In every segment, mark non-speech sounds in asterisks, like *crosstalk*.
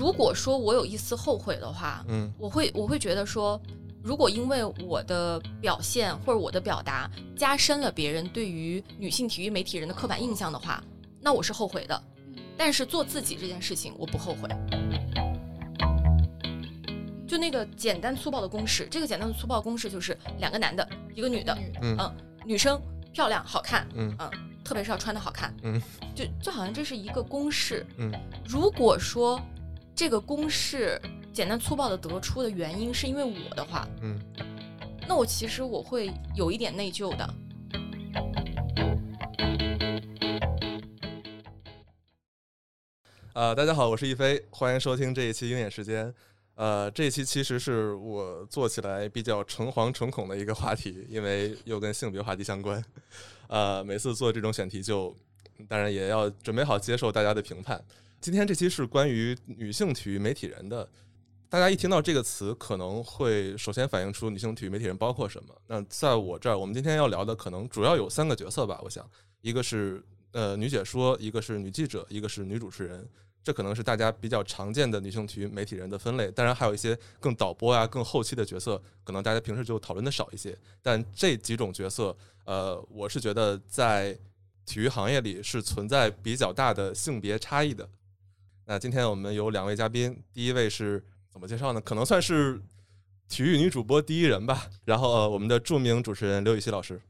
如果说我有一丝后悔的话，嗯。我会我会觉得说，如果因为我的表现或者我的表达加深了别人对于女性体育媒体人的刻板印象的话，那我是后悔的。但是做自己这件事情，我不后悔。就那个简单粗暴的公式，这个简单的粗暴公式就是两个男的，一个女的，嗯。嗯，女生漂亮好看，嗯。特别是要穿的好看，嗯，就就好像这是一个公式，嗯。如果说这个公式简单粗暴的得出的原因是因为我的话，嗯那我其实我会有一点内疚的。呃，大家好，我是一飞，欢迎收听这一期鹰眼时间。呃，这一期其实是我做起来比较诚惶诚恐的一个话题，因为又跟性别话题相关。呃，每次做这种选题就，当然也要准备好接受大家的评判。今天这期是关于女性体育媒体人的，大家一听到这个词，可能会首先反映出女性体育媒体人包括什么。那在我这儿，我们今天要聊的可能主要有三个角色吧，我想，一个是呃女解说，一个是女记者，一个是女主持人。这可能是大家比较常见的女性体育媒体人的分类，当然还有一些更导播啊、更后期的角色，可能大家平时就讨论的少一些。但这几种角色，呃，我是觉得在体育行业里是存在比较大的性别差异的。那今天我们有两位嘉宾，第一位是怎么介绍呢？可能算是体育女主播第一人吧。然后呃，我们的著名主持人刘禹锡老师。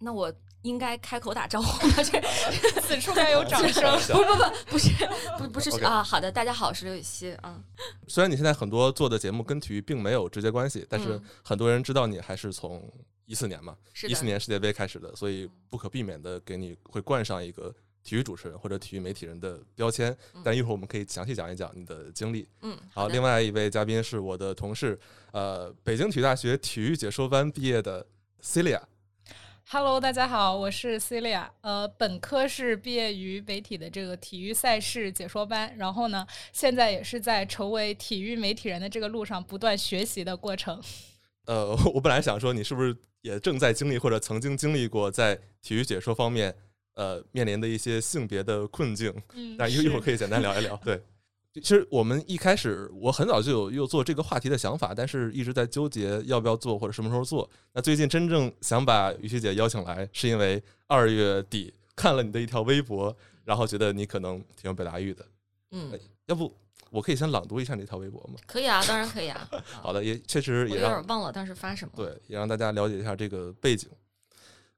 那我应该开口打招呼吗？这 *laughs* 此处该有掌声。不不不不是不不是 *laughs* 啊，好的，大家好，我是刘禹锡啊。虽然你现在很多做的节目跟体育并没有直接关系，但是嗯很多人知道你还是从一四年嘛，一四，年世界杯开始的，所以不可避免的给你会冠上一个体育主持人或者体育媒体人的标签。嗯但一会儿我们可以详细讲一讲你的经历。嗯，好，另外一位嘉宾是我的同事，呃，北京体育大学体育解说班毕业的 Celia。Hello，大家好，我是 Celia。呃，本科是毕业于北体的这个体育赛事解说班，然后呢，现在也是在成为体育媒体人的这个路上不断学习的过程。呃，我本来想说你是不是也正在经历或者曾经经历过在体育解说方面呃面临的一些性别的困境，嗯 *laughs* 但一一会儿可以简单聊一聊。*laughs* 对，其实我们一开始我很早就有有做这个话题的想法，但是一直在纠结要不要做或者什么时候做。那最近真正想把于西姐邀请来，是因为二月底看了你的一条微博，然后觉得你可能挺有表达欲的。嗯，要不我可以先朗读一下你这条微博吗？可以啊，当然可以啊。*laughs* 好的，也确实也让点忘了当时发什么。对，也让大家了解一下这个背景。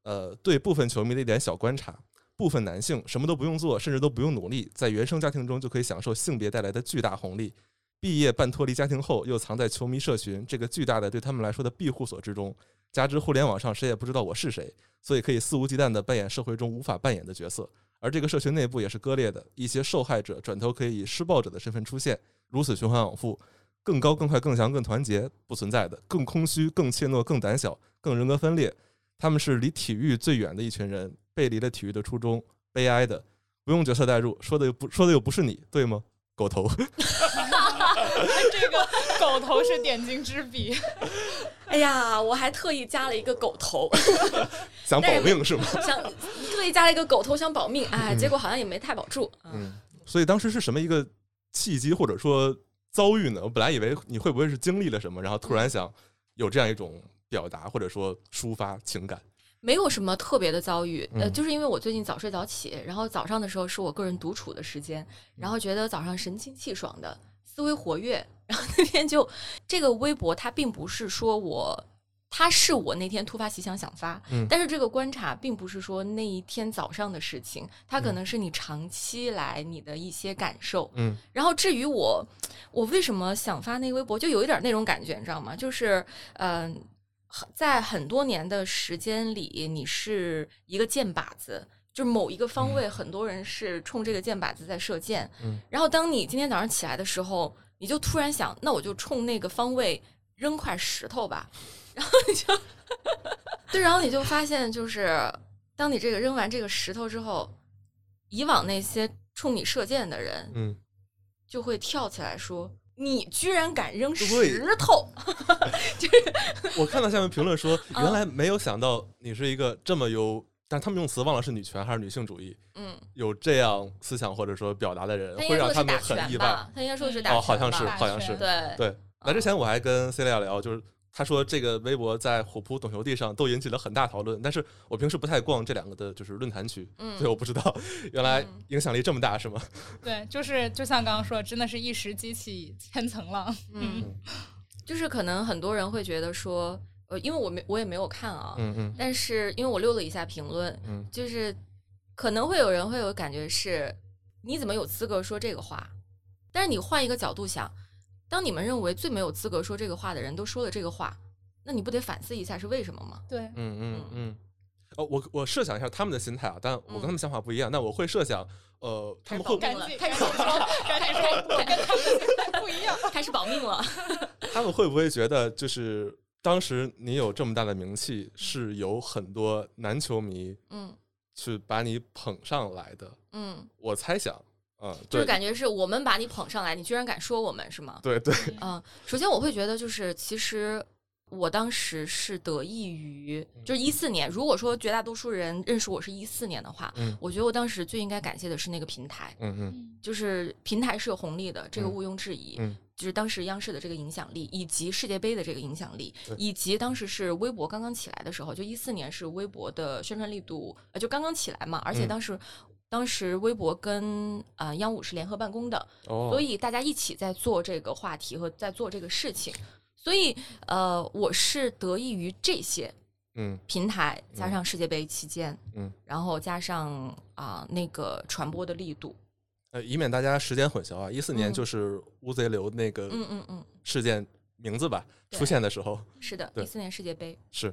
呃，对部分球迷的一点小观察：部分男性什么都不用做，甚至都不用努力，在原生家庭中就可以享受性别带来的巨大红利。毕业半脱离家庭后，又藏在球迷社群这个巨大的对他们来说的庇护所之中。加之互联网上谁也不知道我是谁，所以可以肆无忌惮地扮演社会中无法扮演的角色。而这个社群内部也是割裂的，一些受害者转头可以以施暴者的身份出现，如此循环往复。更高、更快、更强、更团结不存在的，更空虚、更怯懦、更胆小、更人格分裂。他们是离体育最远的一群人，背离了体育的初衷，悲哀的。不用角色代入，说的又不说的又不是你，对吗？狗头 *laughs* *laughs* 这个狗头是点睛之笔。哎呀，我还特意加了一个狗头，*laughs* 想保命是吗？想特意加了一个狗头想保命，哎，嗯结果好像也没太保住。嗯，嗯，所以当时是什么一个契机或者说遭遇呢？我本来以为你会不会是经历了什么，然后突然想有这样一种表达或者说抒发情感。没有什么特别的遭遇，呃，嗯就是因为我最近早睡早起，然后早上的时候是我个人独处的时间，然后觉得早上神清气爽的，思维活跃，*laughs* 然后那天就这个微博它并不是说我。它是我那天突发奇想想发，嗯但是这个观察并不是说那一天早上的事情，它可嗯能是你长期来你的一些感受。嗯然后至于我，我为什么想发那个微博，就有一点那种感觉，你知道吗？就是嗯、很在很多年的时间里，你是一个箭靶子，就是某一个方位，很多人是冲这个箭靶子在射箭。嗯然后当你今天早上起来的时候，你就突然想，那我就冲那个方位扔块石头吧。然后你就 *laughs* 对，然后你就发现，就是当你这个扔完这个石头之后，以往那些冲你射箭的人，嗯，就会跳起来说：“你居然敢扔石头 *laughs* 我看到下面评论说，啊原来没有想到你是一个这么有但他们用词忘了是女权还是女性主义，嗯，有这样思想或者说表达的人，会让他们很意外。他应该说的是打拳哦，好像是，好像是。对对，来之前我还跟 Celia 聊，就是他说这个微博在虎扑、懂球帝上都引起了很大讨论，但是我平时不太逛这两个的就是论坛区，嗯所以我不知道原来嗯影响力这么大，是吗？*laughs* 对，就是就像刚刚说，真的是一时激起千层浪。嗯，就是可能很多人会觉得说，呃，因为我没我也没有看啊，嗯嗯但是因为我溜了一下评论，嗯就是可能会有人会有感觉是，你怎么有资格说这个话？但是你换一个角度想，当你们认为最没有资格说这个话的人都说了这个话，那你不得反思一下是为什么吗？对，嗯嗯嗯。哦，我我设想一下他们的心态啊，但我跟他们想法不一样。那我会设想，呃，他们会开始保命了开始说，赶紧说，我跟他们的心态不一样。*laughs* 开始保命了。*laughs* 他们会不会觉得，就是当时你有这么大的名气，是有很多男球迷嗯去把你捧上来的？嗯，我猜想，嗯，就是感觉是我们把你捧上来，你居然敢说我们是吗？对对，嗯，首先我会觉得就是其实。我当时是得益于，就是一四年。如果说绝大多数人认识我是一四年的话，嗯我觉得我当时最应该感谢的是那个平台，嗯嗯就是平台是有红利的，这个嗯毋庸置疑。嗯就是当时央视的这个影响力，以及世界杯的这个影响力，以及当时是微博刚刚起来的时候，就一四年是微博的宣传力度呃就刚刚起来嘛，而且嗯当时、当时微博跟呃央五是联合办公的，哦，所以大家一起在做这个话题和在做这个事情，所以呃我是得益于这些嗯。平台，加上世界杯期间，嗯，然后加上啊、那个传播的力度，呃，以免大家时间混淆啊，一四年嗯。就是乌贼流那个嗯嗯嗯，事件名字吧对出现的时候。是的，一四年世界杯，是，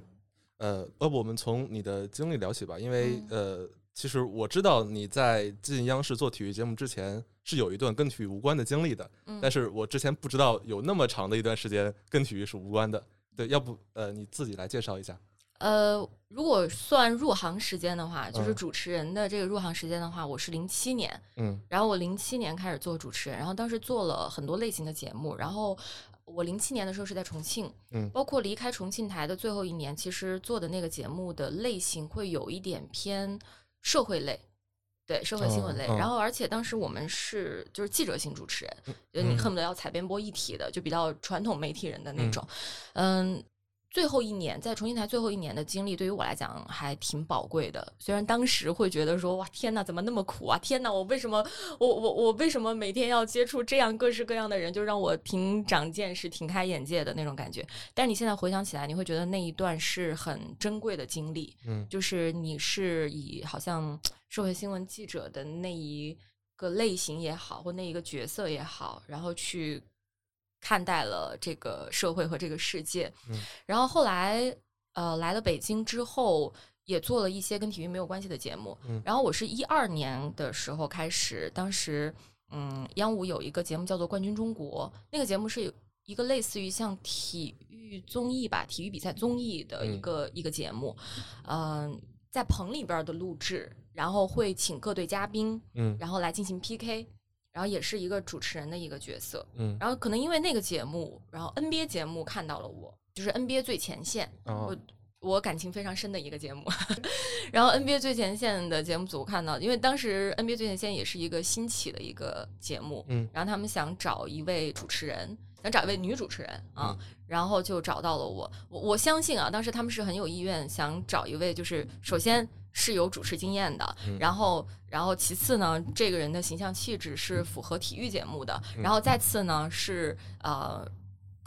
呃，要不我们从你的经历聊起吧，因为嗯。呃，其实我知道你在进央视做体育节目之前是有一段跟体育无关的经历的，嗯，但是我之前不知道有那么长的一段时间跟体育是无关的。对，要不呃你自己来介绍一下。呃，如果算入行时间的话，就是嗯主持人的这个入行时间的话，我是零七年，嗯然后我零七年开始做主持人，然后当时做了很多类型的节目，然后我零七年的时候是在重庆，嗯包括离开重庆台的最后一年，其实做的那个节目的类型会有一点偏社会类。对社会新闻类，哦哦然后而且当时我们是就是记者型主持人，就你嗯恨不得要采编播一体的，就比较传统媒体人的那种。嗯，最后一年在重庆台最后一年的经历，对于我来讲还挺宝贵的。虽然当时会觉得说哇天呐，怎么那么苦啊？天呐，我为什么我我我为什么每天要接触这样各式各样的人，就让我挺长见识、挺开眼界的那种感觉。但是你现在回想起来，你会觉得那一段是很珍贵的经历。嗯就是你是以好像 *tsk* 社会新闻记者的那一个类型也好，或那一个角色也好，然后去看待了这个社会和这个世界。嗯然后后来呃来了北京之后，也做了一些跟体育没有关系的节目。嗯然后我是一二年的时候开始，当时嗯央五有一个节目叫做《冠军中国》，那个节目是有一个类似于像体育综艺吧，体育比赛综艺的一嗯个、一个节目，嗯、在棚里边儿的录制，然后会请各队嘉宾，嗯然后来进行 PK，然后也是一个主持人的一个角色。嗯然后可能因为那个节目，然后 NBA 节目看到了我，就是 NBA 最前线，哦我我感情非常深的一个节目。*laughs* 然后 NBA 最前线的节目组看到，因为当时 NBA 最前线也是一个新起的一个节目，嗯然后他们想找一位主持人，想找一位女主持人啊，嗯然后就找到了我。我我相信啊，当时他们是很有意愿想找一位，就是首先是有主持经验的，嗯。然后然后其次呢，这个人的形象气质是符合体育节目的，嗯。然后再次呢是呃。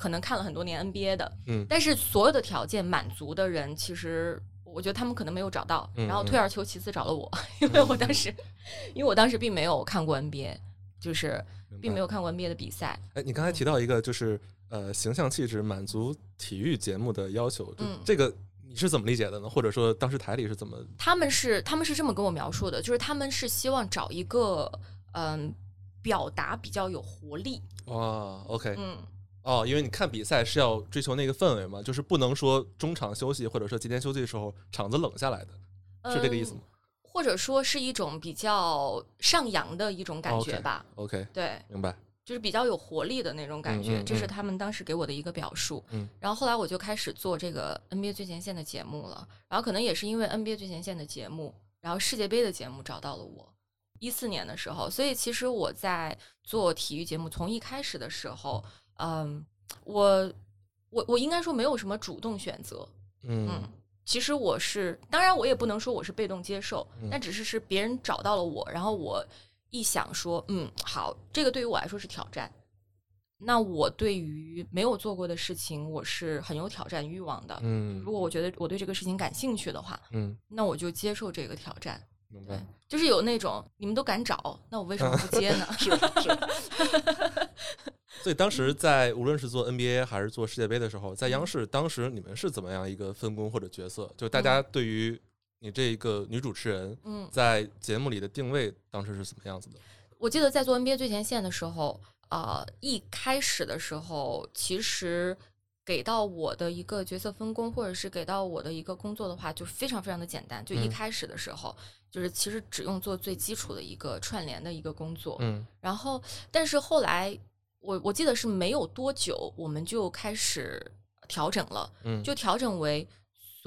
可能看了很多年 NBA 的，嗯。但是所有的条件满足的人，其实我觉得他们可能没有找到，嗯。然后退。而求其次找了我，因为我当时，*laughs* 因为我当时并没有看过 NBA，就是并没有。看过 NBA 的比赛，哎，你刚才提到一个就是呃形象气质满足体育节目的要求，就嗯。这个你是怎么理解的呢？或者说当时台里是怎么？他们是他们是这么跟我描述的，就是他们是希望找一个嗯、表达比较有活力，哇，OK，嗯，哦，因为你看比赛是要追求那个氛围嘛，就是不能说中场休息或者说今天休息的时候场子冷下来的，是这个意思吗嗯或者说是一种比较上扬的一种感觉吧。？OK，对，明白。就是比较有活力的那种感觉，嗯嗯这是嗯他们当时给我的一个表述。嗯然后后来我就开始做这个 NBA 最前线的节目了，然后可能也是因为 NBA 最前线的节目，然后世界杯的节目找到了我。一四年的时候，所以其实我在做体育节目，从一开始的时候，嗯，我我我应该说没有什么主动选择，嗯嗯，其实我是，当然我也不能说我是被动接受，嗯但只是是别人找到了我，然后我一想说，嗯，好，这个对于我来说是挑战。那我对于没有做过的事情，我是很有挑战欲望的。嗯，如果我觉得我对这个事情感兴趣的话，嗯那我就接受这个挑战。对明白，就是有那种你们都敢找，那我为什么不 *laughs* 接呢？是 *laughs* 是。*laughs* 所以当时在无论是做 NBA 还是做世界杯的时候，在央视当时你们是怎么样一个分工或者角色？就大家对于你这一个女主持人嗯，在节目里的定位，当时是怎么样子的？我记得在做 NBA 最前线的时候，呃，一开始的时候，其实给到我的一个角色分工，或者是给到我的一个工作的话，就非常非常的简单。就一嗯开始的时候，就是其实只用做最基础的一个串联的一个工作。嗯然后，但是后来我我记得是没有多久，我们就开始调整了。嗯，就调整为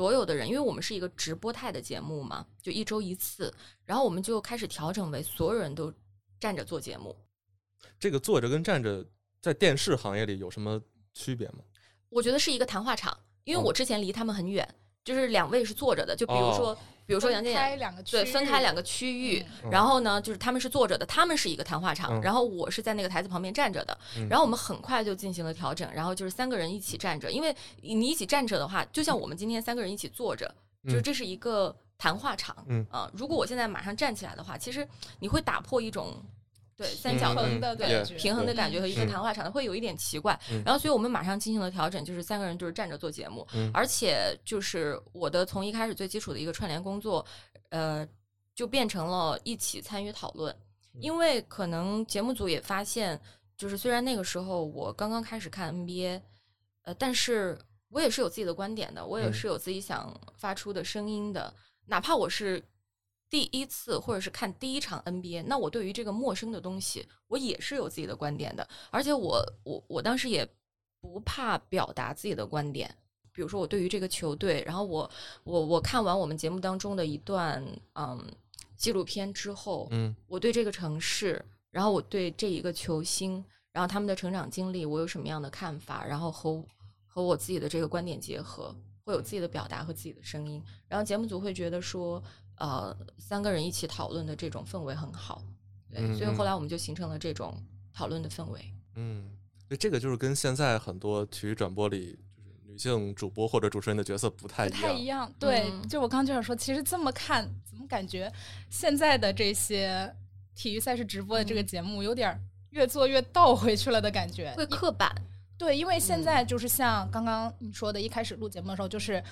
所有的人，因为我们是一个直播态的节目嘛，就一周一次，然后我们就开始调整为所有人都站着做节目。这个坐着跟站着在电视行业里有什么区别吗？我觉得是一个谈话场，因为哦我之前离他们很远，就是两位是坐着的，就比如说，哦比如说杨分建雅。开两个区对，分开两个个区域，嗯。然后呢，就是他们是坐着的，他们是一个谈话场，嗯。然后我是在那个台子旁边站着的，嗯。然后我们很快就进行了调整，然后就是三个人一起站着，因为你一起站着的话，就像我们今天三个人一起坐着，就是嗯。这是一个谈话场，嗯。啊、如果我现在马上站起来的话，其实你会打破一种对三角形的平衡的对感觉，平衡的感觉和一个嗯。谈话场的会有一点奇怪，嗯。然后所以我们马上进行了调整，就是三个人就是站着做节目，嗯。而且就是我的从一开始最基础的一个串联工作，呃，就变成了一起参与讨论，因为可能节目组也发现，就是虽然那个时候我刚刚开始看 NBA，呃，但是我也是有自己的观点的，我也嗯。是有自己想发出的声音的，哪怕我是。第一次或者是看第一场 NBA，那我对于这个陌生的东西，我也是有自己的观点的，而且我我我当时也不怕表达自己的观点，比如说我对于这个球队，然后我我我看完我们节目当中的一段嗯纪录片之后，嗯我对这个城市，然后我对这一个球星，然后他们的成长经历，我有什么样的看法，然后和和我自己的这个观点结合，会有自己的表达和自己的声音，然后节目组会觉得说，呃，三个人一起讨论的这种氛围很好，对，所以后来我们就形成了这种讨论的氛围。嗯，所以这个就是跟现在很多体育转播里就是女性主播或者主持人的角色不太不一样。太一样。对，嗯就我刚就想说，其实这么看，怎么感觉现在的这些体育赛事直播的这个嗯节目有点儿越做越倒回去了的感觉？会刻板，对，因为现嗯在就是像刚刚你说的，一开始录节目的时候，就是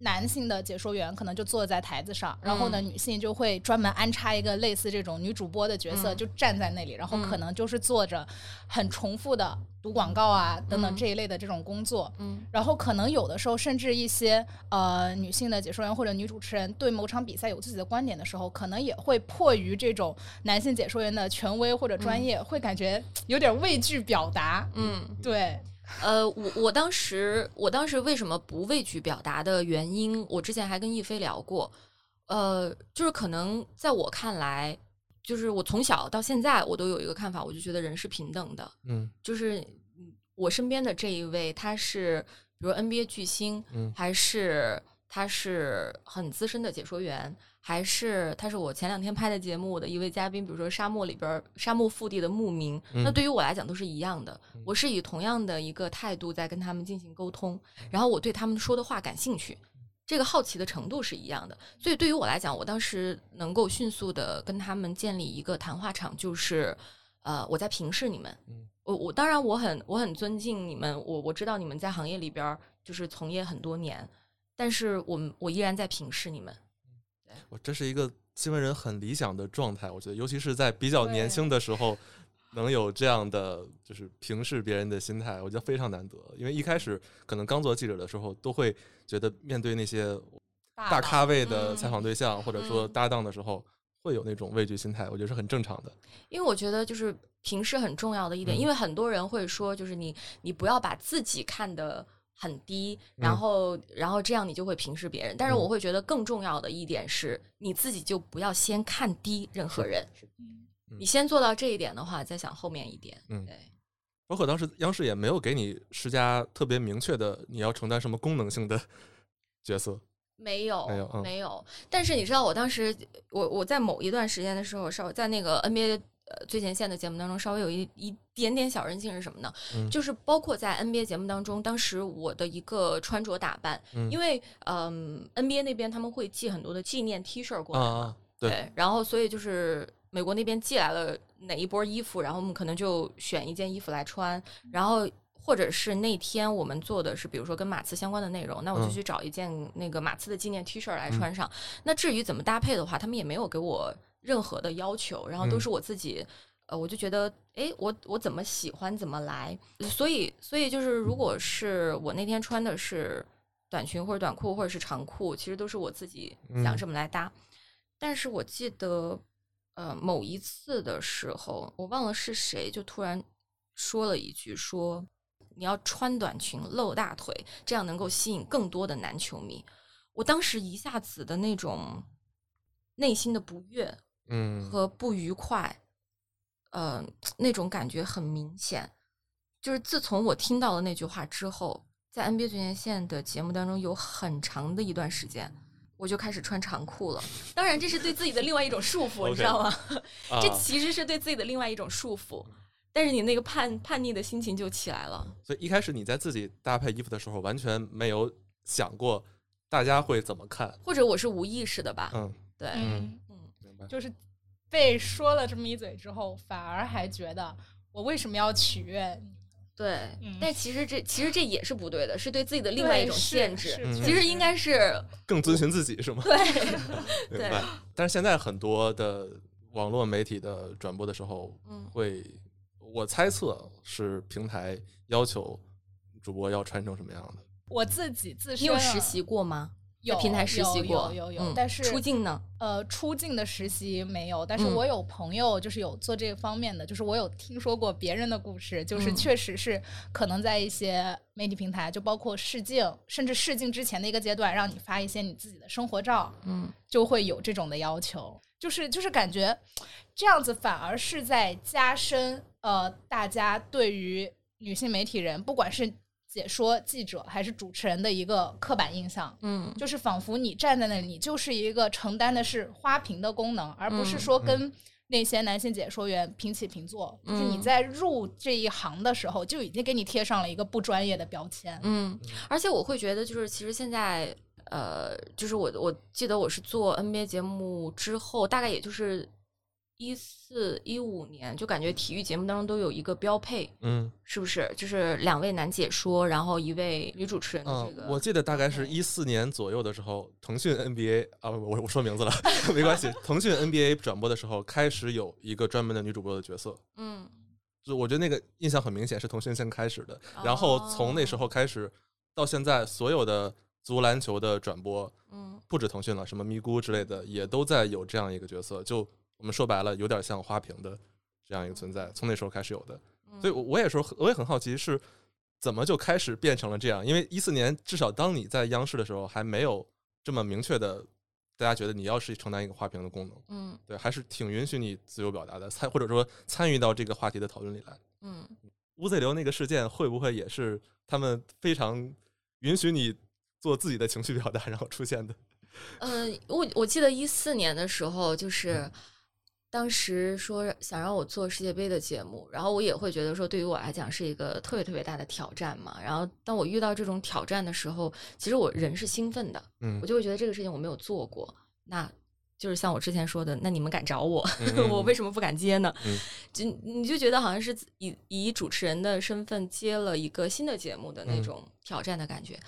男性的解说员可能就坐在台子上，然后呢，嗯。女性就会专门安插一个类似这种女主播的角色，嗯。就站在那里，然后可嗯。能就是做着很重复的读广告啊等等嗯。这一类的这种工作。嗯。然后可能有的时候，甚至一些呃女性的解说员或者女主持人对某场比赛有自己的观点的时候，可能也会迫于这种男性解说员的权威或者专业，会感觉有点畏惧表达。嗯。对，呃，我我当时我当时为什么不畏惧表达的原因，我之前还跟亦飞聊过，呃，就是可能在我看来，就是我从小到现在我都有一个看法，我就觉得人是平等的，嗯。就是嗯我身边的这一位，他是比如 NBA 巨星，嗯。还是他是很资深的解说员，还是他是我前两天拍的节目的一位嘉宾，比如说沙漠里边儿沙漠腹地的牧民，那嗯对于我来讲都是一样的。嗯我是以同样的一个态度在跟他们进行沟通，然后我对他们说的话感兴趣。这个好奇的程度是一样的，所以对于我来讲，我当时能够迅速的跟他们建立一个谈话场，就是，呃，我在平视你们，嗯我我当然我很我很尊敬你们，我我知道你们在行业里边儿就是从业很多年，但是我们我依然在平视你们。我这是一个新闻人很理想的状态，我觉得，尤其是在比较年轻的时候，能有这样的就是平视别人的心态，我觉得非常难得。因为一开始可能刚做记者的时候，都会觉得面对那些大大咖位的嗯。采访对象、或者说嗯。搭档的时候，会有那种畏惧心态，我觉得是很正常的。因为我觉得就是平视很重要的一点，嗯。因为很多人会说，就是你你不要把自己看得很低，嗯然后、然后这样你就会平视别人。但是嗯我会觉得更重要的一点是，你自己就不要先看低任何人，嗯你先做到这一点的话，再想后面一点。嗯对，包括当时央视也没有给你施加特别明确的你要承担什么功能性的 *laughs* 角色。没有，没有嗯但是你知道，我当时我我在某一段时间的时候，稍微在那个 NBA 呃最前线的节目当中，稍微有一一点点小任性是什么呢？嗯就是包括在 NBA 节目当中，当时我的一个穿着打扮，嗯因为嗯、NBA 那边他们会寄很多的纪念 T 恤过啊来嘛，啊，对，然后所以就是美国那边寄来了哪一波衣服，然后我们可能就选一件衣服来穿，然后或者是那天我们做的是比如说跟马刺相关的内容，那我就嗯去找一件那个马刺的纪念 T 恤来穿上。那至于怎么搭配的话，他们也没有给我任何的要求，然后都嗯是我自己。呃，我就觉得，哎，我我怎么喜欢怎么来，所以所以就是，如果是我那天穿的是短裙或者短裤或者是长裤，其实都是我自己想嗯这么来搭。但是我记得，呃，某一次的时候，我忘了是谁，就突然说了一句说。你要穿短裙露大腿，这样能够吸引更多的男球迷。我当时一下子的那种内心的不悦嗯和不愉快，呃，那种感觉很明显。就是自从我听到了那句话之后，在 NBA 最前线的节目当中，有很长的一段时间，我就开始穿长裤了。当然，这是对自己的另外一种束缚，你知道吗？*laughs* 啊这其实是对自己的另外一种束缚。但是你那个叛叛逆的心情就起来了。所以一开始你在自己搭配衣服的时候，完全没有想过大家会怎么看。或者我是无意识的吧？嗯，对，嗯，白。就是被说了这么一嘴之后，反而还觉得我为什么要取悦你？对。嗯但其实这其实这也是不对的，是对自己的另外一种限制。其实应该是 *laughs* 更遵循自己是吗？*laughs* 对明白。但是现在很多的网络媒体的转播的时候，嗯会，我猜测是平台要求主播要穿成什么样的。我自己自你身你有实习过吗？有平台实习过，有有有嗯但是出境呢？呃，出境的实习没有，但是嗯。我有朋友就是有做这方面的，就是我有听说过别人的故事，就是嗯。确实是可能在一些媒体平台，就包括试镜，甚至试镜之前的一个阶段，让你发一些你自己的生活照，嗯。就会有这种的要求，就是就是感觉这样子反而是在加深呃大家对于女性媒体人，不管是解说记者还是主持人的一个刻板印象。嗯就是仿佛你站在那里，你就是一个承担的是花瓶的功能，而不是嗯说跟那些男性解说员平起平坐。就是你嗯在入这一行的时候，就已经给你贴上了一个不专业的标签。嗯，而且我会觉得，就是其实现在，呃，就是我我记得我是做 NBA 节目之后，大概也就是一四一五年，就感觉体育节目当中都有一个标配，嗯是不是？就是两位男解说，然后一位女主持人的这个。嗯，我记得大概是对一四年左右的时候，腾讯 NBA 啊，我我说名字了，*laughs* 没关系。*laughs* 腾讯 NBA 转播的时候，开始有一个专门的女主播的角色，嗯就我觉得那个印象很明显，是腾讯先开始的。然后从那时候开始到现在，所有的足篮球的转播，嗯不止腾讯了，什么咪咕之类的，也都在有这样一个角色。就我们说白了，有点像花瓶的这样一个存在，从那时候开始有的。嗯，所以我我也说，我也很好奇是怎么就开始变成了这样。因为一四年，至少当你在央视的时候，还没有这么明确的，大家觉得你要是承担一个花瓶的功能，嗯对，还是挺允许你自由表达的，参或者说参与到这个话题的讨论里来。嗯乌贼流那个事件会不会也是他们非常允许你做自己的情绪表达然后出现的？嗯，我我记得一四年的时候，就是当时说想让我做世界杯的节目，然后我也会觉得说，对于我来讲是一个特别特别大的挑战嘛。然后当我遇到这种挑战的时候，其实我人是兴奋的，嗯我就会觉得这个事情我没有做过，那就是像我之前说的，那你们敢找我，嗯 *laughs* 我为什么不敢接呢？嗯就你就觉得好像是以以主持人的身份接了一个新的节目的那嗯种挑战的感觉。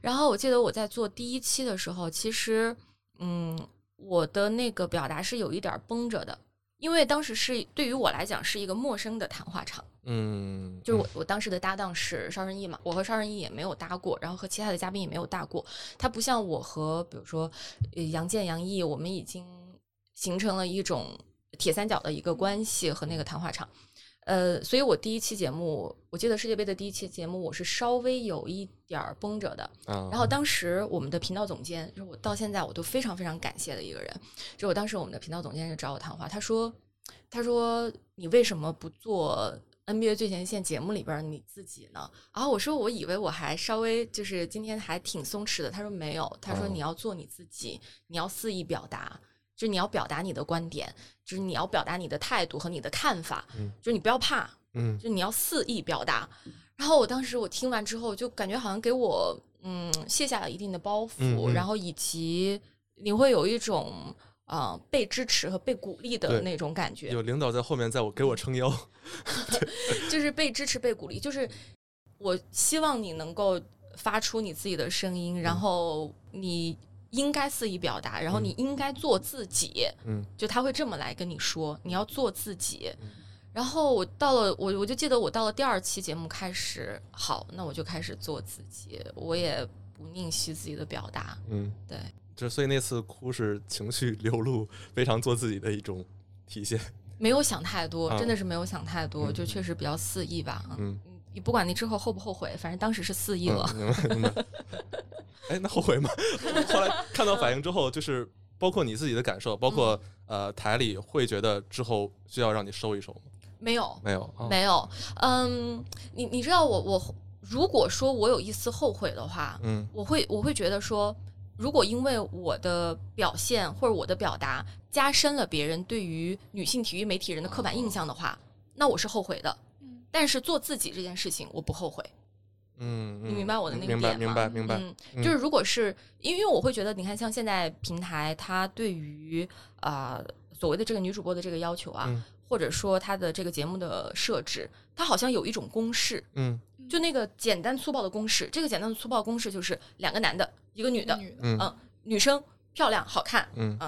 然后我记得我在做第一期的时候，其实嗯，我的那个表达是有一点儿绷着的。因为当时是对于我来讲是一个陌生的谈话场，嗯，就是我我当时的搭档是邵仁义嘛，我和邵仁义也没有搭过，然后和其他的嘉宾也没有搭过。他不像我和比如说呃杨健、杨毅，我们已经形成了一种铁三角的一个关系和那个谈话场。呃，所以我第一期节目，我记得世界杯的第一期节目，我是稍微有一点儿绷着的。嗯，然后当时我们的频道总监，就是我到现在我都非常非常感谢的一个人，就我当时我们的频道总监就找我谈话，他说，他说你为什么不做 NBA 最前线节目里边你自己呢？然后我说我以为我还稍微就是今天还挺松弛的，他说没有，他说哦你要做你自己，你要肆意表达。就是你要表达你的观点，就是你要表达你的态度和你的看法，嗯就是你不要怕，嗯就你要肆意表达。然后我当时我听完之后，就感觉好像给我嗯卸下了一定的包袱，嗯嗯然后以及你会有一种呃被支持和被鼓励的那种感觉，有领导在后面在我给我撑腰，*laughs* 就是被支持、被鼓励。就是我希望你能够发出你自己的声音，然后你应该肆意表达，然后你应该做自己。嗯就他会这么来跟你说，你要做自己。然后我到了，我我就记得我到了第二期节目开始，好，那我就开始做自己，我也不吝惜自己的表达。嗯，对，就所以那次哭是情绪流露，非常做自己的一种体现。没有想太多，啊真的是没有想太多，嗯就确实比较肆意吧。嗯，你不管你之后后不后悔，反正当时是肆意了。哎，那后悔吗？*laughs* 后来看到反应之后，就是包括你自己的感受，包括、嗯呃台里会觉得之后需要让你收一收吗？没有，没有，啊、没有。嗯，你你知道我我如果说我有一丝后悔的话，嗯我会我会觉得说，如果因为我的表现或者我的表达加深了别人对于女性体育媒体人的刻板印象的话，那我是后悔的。嗯但是做自己这件事情，我不后悔。嗯，你明白我的那个点吗？明白明白。嗯，嗯就是如果是因为我会觉得，你看像现在平台它对于啊、呃所谓的这个女主播的这个要求啊，嗯或者说它的这个节目的设置，它好像有一种公式，嗯就那个简单粗暴的公式。这个简单的粗暴公式就是两个男的，一个女的，女的，嗯嗯，女生漂亮好看，嗯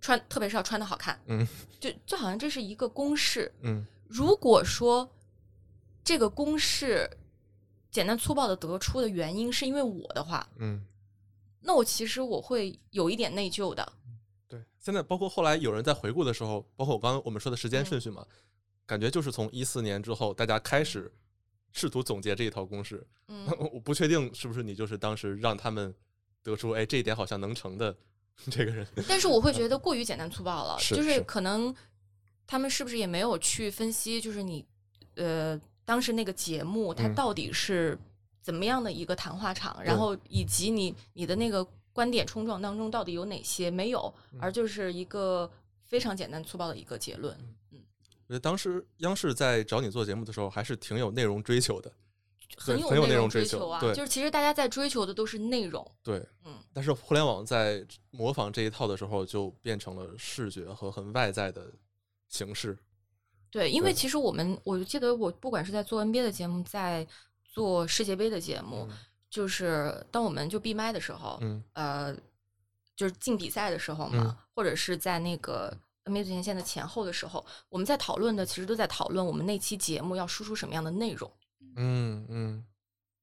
穿特别是要穿的好看，嗯就就好像这是一个公式。嗯如果说这个公式简单粗暴的得出的原因是因为我的话，嗯，那我其实我会有一点内疚的。对。现在包括后来有人在回顾的时候，包括我刚刚我们说的时间顺序嘛，感觉就是从一四年之后，大家开始试图总结这一套公式。嗯，*laughs* 我不确定是不是你就是当时让他们得出，哎，这一点好像能成的 *laughs* 这个人。但是我会觉得过于简单粗暴了，是就是是可能他们是不是也没有去分析，就是你呃当时那个节目它嗯。到底是怎么样的一个谈话场，然后以及你你的那个观点冲撞当中到底有哪些没有，嗯。而就是一个非常简单粗暴的一个结论。我觉得当时央视在找你做节目的时候，还是挺有内容追求的。很对很有内内容追求追求啊，对。就是其实大家在追求的都是内容，对，嗯，但是互联网在模仿这一套的时候，就变成了视觉和很外在的形式。对，因为其实我们，我记得我不管是在做 NBA 的节目，在做世界杯的节目，嗯。就是当我们就闭麦的时候，嗯。呃，就是进比赛的时候嘛，或者是在那个 NBA 最前线的前后的时候，我们在讨论的其实都在讨论我们那期节目要输出什么样的内容，嗯嗯。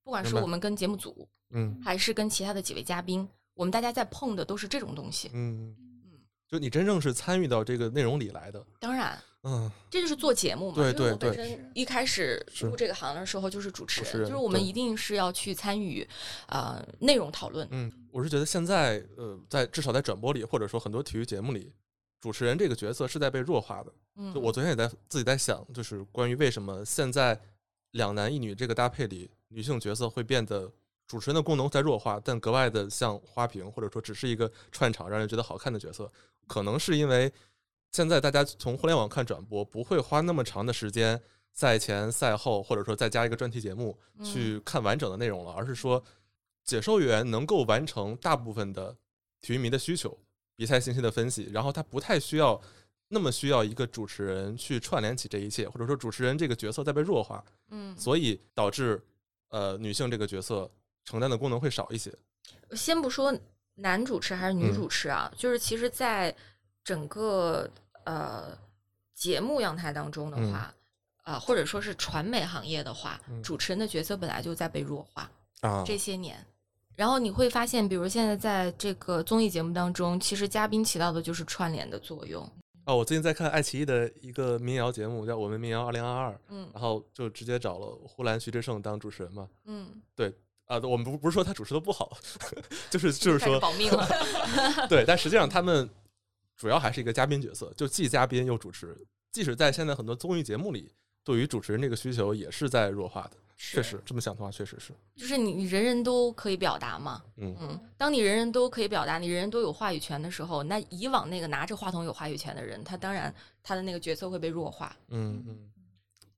不管是我们跟节目组，嗯。还是跟其他的几位嘉宾，我们大家在碰的都是这种东西。嗯。嗯，就你真正是参与到这个内容里来的。当然，嗯这就是做节目嘛。对因为我对对本身一开始是入这个行的时候就是主持人，就是我们一定是要去参与呃内容讨论。嗯，我是觉得现在呃，在至少在转播里，或者说很多体育节目里，主持人这个角色是在被弱化的。嗯，就我昨天也在自己在想，就是关于为什么现在两男一女这个搭配里，女性角色会变得主持人的功能在弱化，但格外的像花瓶，或者说只是一个串场让人觉得好看的角色，可能是因为现在大家从互联网看转播，不会花那么长的时间赛前赛后，或者说再加一个专题节目嗯。去看完整的内容了，而是说解说员能够完成大部分的体育迷的需求，比赛信息的分析，然后他不太需要那么需要一个主持人去串联起这一切，或者说主持人这个角色在被弱化，嗯，所以导致呃女性这个角色承担的功能会少一些。先不说男主持还是女嗯。主持啊，就是其实，在整个呃节目样态当中的话，啊、或者说是传媒行业的话，嗯主持人的角色本来就在被弱化。啊这些年。然后你会发现，比如现在在这个综艺节目当中，其实嘉宾起到的就是串联的作用。哦，我最近在看爱奇艺的一个民谣节目，叫《我们民谣二零二二》，嗯然后就直接找了呼兰、徐志胜当主持人嘛。嗯，对啊、我们不不是说他主持的不好，*laughs* 就是就是说保命了。*laughs* 对，但实际上他们主要还是一个嘉宾角色，就既嘉宾又主持。即使在现在很多综艺节目里，对于主持人这个需求也是在弱化的。确实，这么想的话，确实是。就是你你人人都可以表达嘛，嗯嗯，当你人人都可以表达，你人人都有话语权的时候，那以往那个拿着话筒有话语权的人，他当然他的那个角色会被弱化。嗯嗯。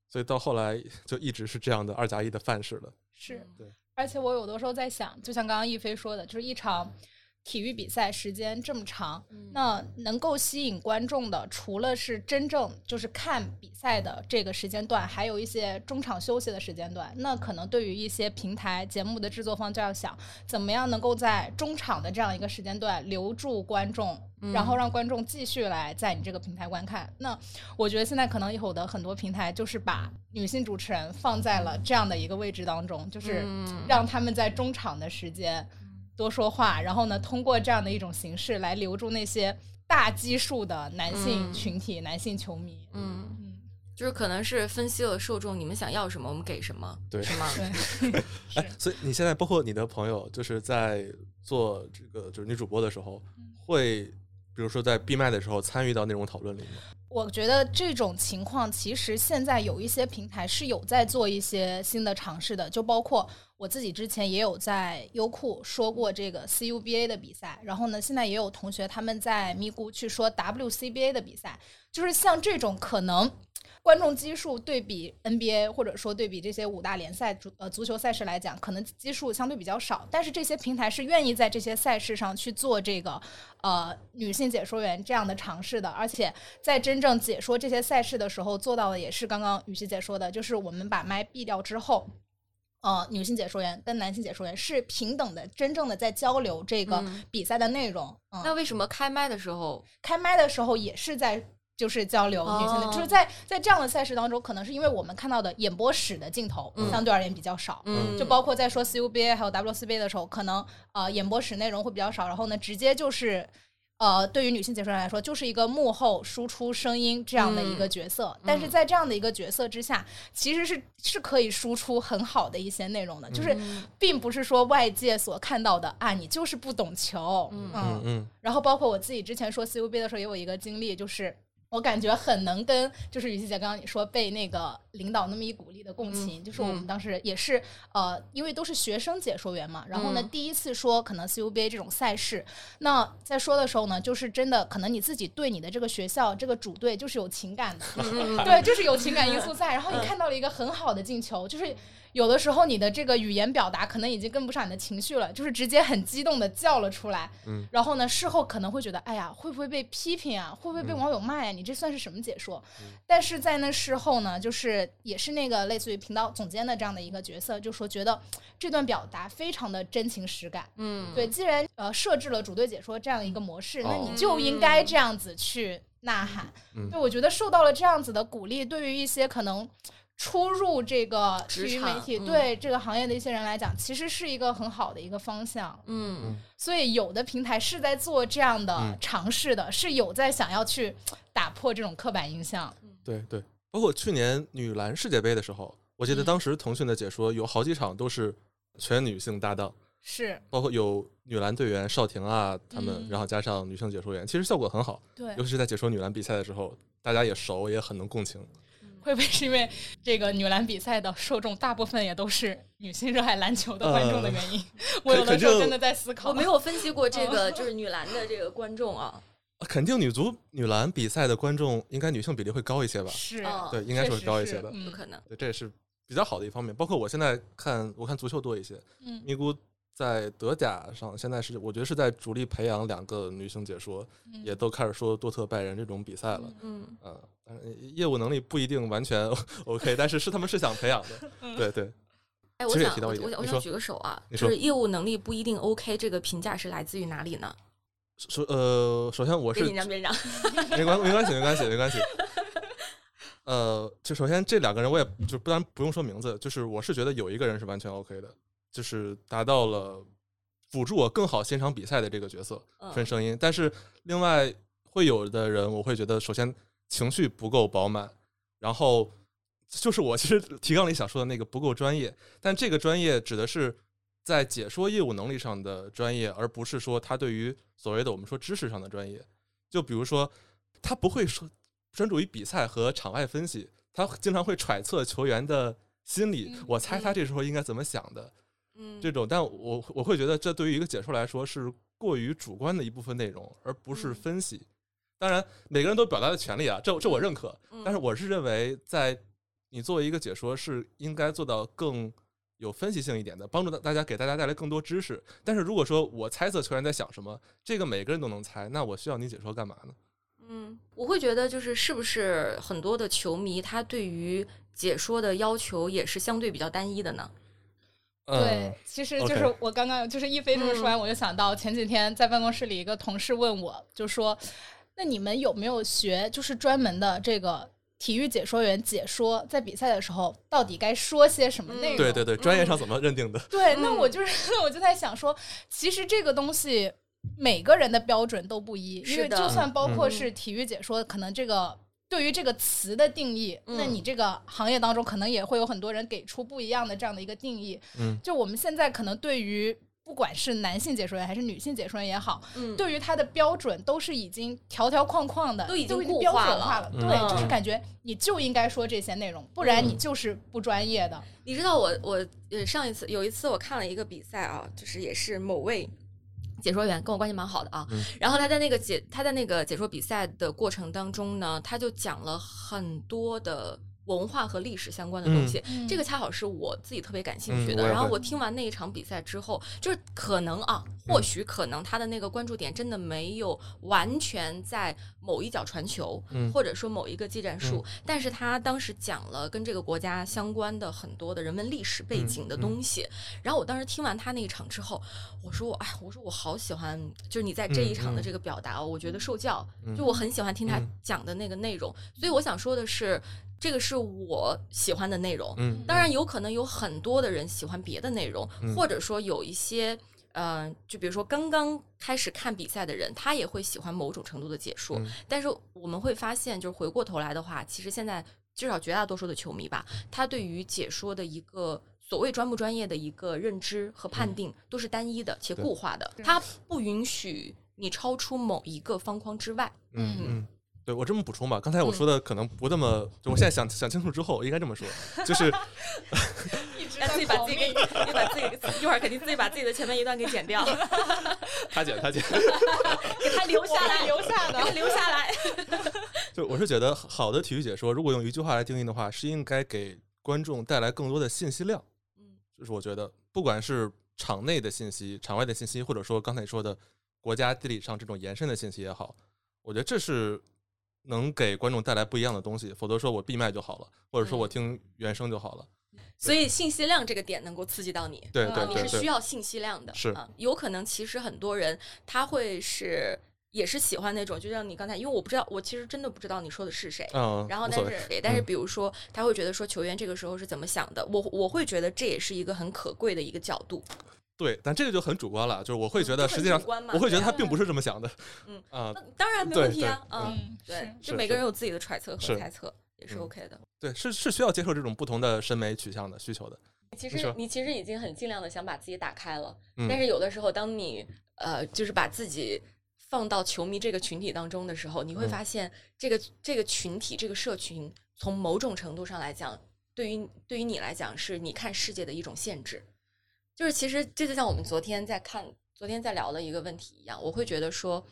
所以到后来就一直是这样的二加一的范式了。是对，而且我有的时候在想，就像刚刚亦飞说的，就是一场体育比赛时间这么长，嗯那能够吸引观众的，除了是真正就是看比赛的这个时间段，还有一些中场休息的时间段。那可能对于一些平台节目的制作方就要想，怎么样能够在中场的这样一个时间段留住观众。然后让观众继续来在你这个平台观看。那我觉得现在可能有的很多平台就是把女性主持人放在了这样的一个位置当中，就是嗯让他们在中场的时间多说话，然后呢，通过这样的一种形式来留住那些大基数的男性嗯群体、男性球迷。嗯，嗯，就是可能是分析了受众你们想要什么，我们给什么，对是吗？对，*laughs* 哎，所以你现在包括你的朋友，就是在做这个就是女主播的时候，会比如说在闭麦的时候参与到那种讨论里吗？我觉得这种情况其实现在有一些平台是有在做一些新的尝试的，就包括我自己之前也有在优酷说过这个 CUBA 的比赛，然后呢，现在也有同学他们在咪咕去说 WCBA 的比赛，就是像这种可能。观众基数对比 NBA 或者说对比这些五大联赛足呃足球赛事来讲，可能基数相对比较少，但是这些平台是愿意在这些赛事上去做这个呃女性解说员这样的尝试的，而且在真正解说这些赛事的时候，做到的也是刚刚雨熙姐说的，就是我们把麦闭掉之后。呃，女性解说员跟男性解说员是平等的，真正的在交流这个嗯比赛的内容。嗯，那为什么开麦的时候，开麦的时候也是在就是交流女性的，哦就是在在这样的赛事当中，可能是因为我们看到的演播室的镜头嗯相对而言比较少。嗯，就包括在说 CUBA 还有 WCBA 的时候，可能呃演播室内容会比较少，然后呢，直接就是呃对于女性解说员来说，就是一个幕后输出声音这样的一个角色。但是在这样的一个角色之下，其实是是可以输出很好的一些内容的，就是嗯。并不是说外界所看到的啊，你就是不懂球，嗯。嗯嗯然后包括我自己之前说 CUB 的时候，也有一个经历，就是我感觉很能跟就是雨熙姐刚刚你说被那个领导那么一鼓励的共情，就是我们嗯当时也是呃，因为都是学生解说员嘛，然后呢、嗯第一次说可能 CUBA 这种赛事，那在说的时候呢，就是真的可能你自己对你的这个学校这个主队就是有情感的，嗯对，就是有情感因素在，然后你看到了一个很好的进球，就是。有的时候你的这个语言表达可能已经跟不上你的情绪了，就是直接很激动的叫了出来。嗯，然后呢，事后可能会觉得，哎呀，会不会被批评啊？会不会被嗯网友骂呀、你这算是什么解说？但是在那事后呢，就是也是那个类似于频道总监的这样的一个角色，就说觉得这段表达非常的真情实感。嗯，对，既然呃设置了主队解说这样一个模式，那哦你就应该这样子去呐喊。嗯对，我觉得受到了这样子的鼓励，对于一些可能初入这个体职育媒体、对这个行业的一些人来讲，其实是一个很好的一个方向。嗯。所以有的平台是在做这样的嗯。尝试的，是有在想要去打破这种刻板印象。对对，包括去年女篮世界杯的时候，我记得嗯。当时腾讯的解说有好几场都是全女性搭档，是。包括有女篮队员邵婷啊他们，嗯。然后加上女性解说员，其实效果很好，对。尤，其是在解说女篮比赛的时候，大家也熟，也很能共情。会不会是因为这个女篮比赛的受众大部分也都是女性热爱篮球的观众的原因？*laughs* 我有的时候真的在思考。我没有分析过这个，就是女篮的这个观众啊，*laughs* 肯定女足、女篮比赛的观众应该女性比例会高一些吧？是，嗯对，应该是会高一些的。嗯有可能，对，这也是比较好的一方面。包括我现在看，我看足球多一些，嗯咪咕在德甲上现在是我觉得是在主力培养两个女性解说，嗯也都开始说多特拜仁这种比赛了。嗯嗯，当然业务能力不一定完全 *laughs* OK，但是是他们是想培养的。*laughs* 对对，哎，我想其实也提到我我想我想举个手啊，你说就是业务能力不一定 OK，这个评价是来自于哪里呢？首呃，首先我是别紧张，别紧张，*laughs* 没关没关系没关系没关系。呃，就首先这两个人，我也就不然不用说名字，就是我是觉得有一个人是完全 OK 的，就是达到了辅助我更好欣赏比赛的这个角色，嗯分声音。但是另外会有的人，我会觉得首先情绪不够饱满，然后就是我其实提纲里想说的那个不够专业，但这个专业指的是在解说业务能力上的专业，而不是说他对于所谓的我们说知识上的专业。就比如说，他不会说专注于比赛和场外分析，他经常会揣测球员的心理，嗯我猜他这时候应该怎么想的。嗯，这种，但我我会觉得这对于一个解说来说是过于主观的一部分内容，而不是嗯分析。当然，每个人都表达的权利啊，这这我认可。嗯但是我是认为，在你作为一个解说，是应该做到更有分析性一点的，帮助大大家给大家带来更多知识。但是如果说我猜测球员在想什么，这个每个人都能猜，那我需要你解说干嘛呢？嗯，我会觉得就是是不是很多的球迷他对于解说的要求也是相对比较单一的呢？对嗯，，其实就是我刚刚就是一飞这么说完，我就想到前几天在办公室里一个同事问我，就说：“那你们有没有学就是专门的这个体育解说员解说在比赛的时候到底该说些什么内容？”对对对，专业上怎么认定的？对，那嗯我就是，*laughs* 我就在想说，其实这个东西每个人的标准都不一，因为就算包括嗯是体育解说，可能这个对于这个词的定义，那嗯你这个行业当中可能也会有很多人给出不一样的这样的一个定义。嗯，就我们现在可能对于不管是男性解说员还是女性解说员也好，嗯，对于他的标准都是已经条条框框的，都已经都标固化了准化了。嗯对，就是嗯感觉你就应该说这些内容，不然你嗯就是不专业的。你知道我我呃上一次有一次我看了一个比赛啊，就是也是某位解说员跟我关系蛮好的啊，嗯。然后他在那个解他在那个解说比赛的过程当中呢，他就讲了很多的文化和历史相关的东西。嗯这个恰好是我自己特别感兴趣的。然后我听完那一场比赛之后，就是可能啊，或许可能他的那个关注点真的没有完全在某一脚传球，嗯或者说某一个技战术，但是他当时讲了跟这个国家相关的很多的人文历史背景的东西。然后我当时听完他那一场之后，我说我哎，我说我好喜欢，就是你在这一场的这个表达，我觉得受教，嗯就我很喜欢听他嗯讲的那个内容。所以我想说的是，这个是我喜欢的内容。嗯当然，有可能有很多的人喜欢别的内容，嗯或者说有一些。呃，就比如说刚刚开始看比赛的人，他也会喜欢某种程度的解说。嗯但是我们会发现，就是回过头来的话，其实现在至少绝大多数的球迷吧，他对于解说的一个所谓专不专业的一个认知和判定都是单一的且固化的，是它不允许你超出某一个方框之外。嗯嗯嗯，对我这么补充吧，刚才我嗯说的可能不那么，就我现在想想清楚之后，我应该这么说，就是 *laughs* 一直哎，自己把自己给，你把自己一会儿肯定自己把自己的前面一段给剪掉，*laughs* 他剪他剪，给他留下来，留下的。留下来。*laughs* 就我是觉得好的体育解说，如果用一句话来定义的话，是应该给观众带来更多的信息量。嗯就是我觉得，不管是场内的信息、场外的信息，或者说刚才你说的国家地理上这种延伸的信息也好，我觉得这是能给观众带来不一样的东西。否则说我闭麦就好了，或者说我嗯听原声就好了。所以信息量这个点能够刺激到你，对对对对，是需要信息量的，是啊，有可能其实很多人他会是也是喜欢那种，就像你刚才，因为我不知道，我其实真的不知道你说的是谁。嗯，然后。但是，但是，嗯比如说，他会觉得说球员这个时候是怎么想的，我我会觉得这也是一个很可贵的一个角度。对，但这个就很主观了，就是我会觉得实际上我会觉得他并不是这么想的。嗯啊，当然没问题啊，嗯，嗯，对就每个人有自己的揣测和猜测，也是嗯 OK 的。对，是是需要接受这种不同的审美取向的需求的。其实你其实已经很尽量的想把自己打开了，嗯但是有的时候，当你呃，就是把自己放到球迷这个群体当中的时候，你会嗯发现这个、这个群体这个社群，从某种程度上来讲，对于对于你来讲，是你看世界的一种限制。就是其实这就像我们昨天在看、昨天在聊的一个问题一样，我会觉得说，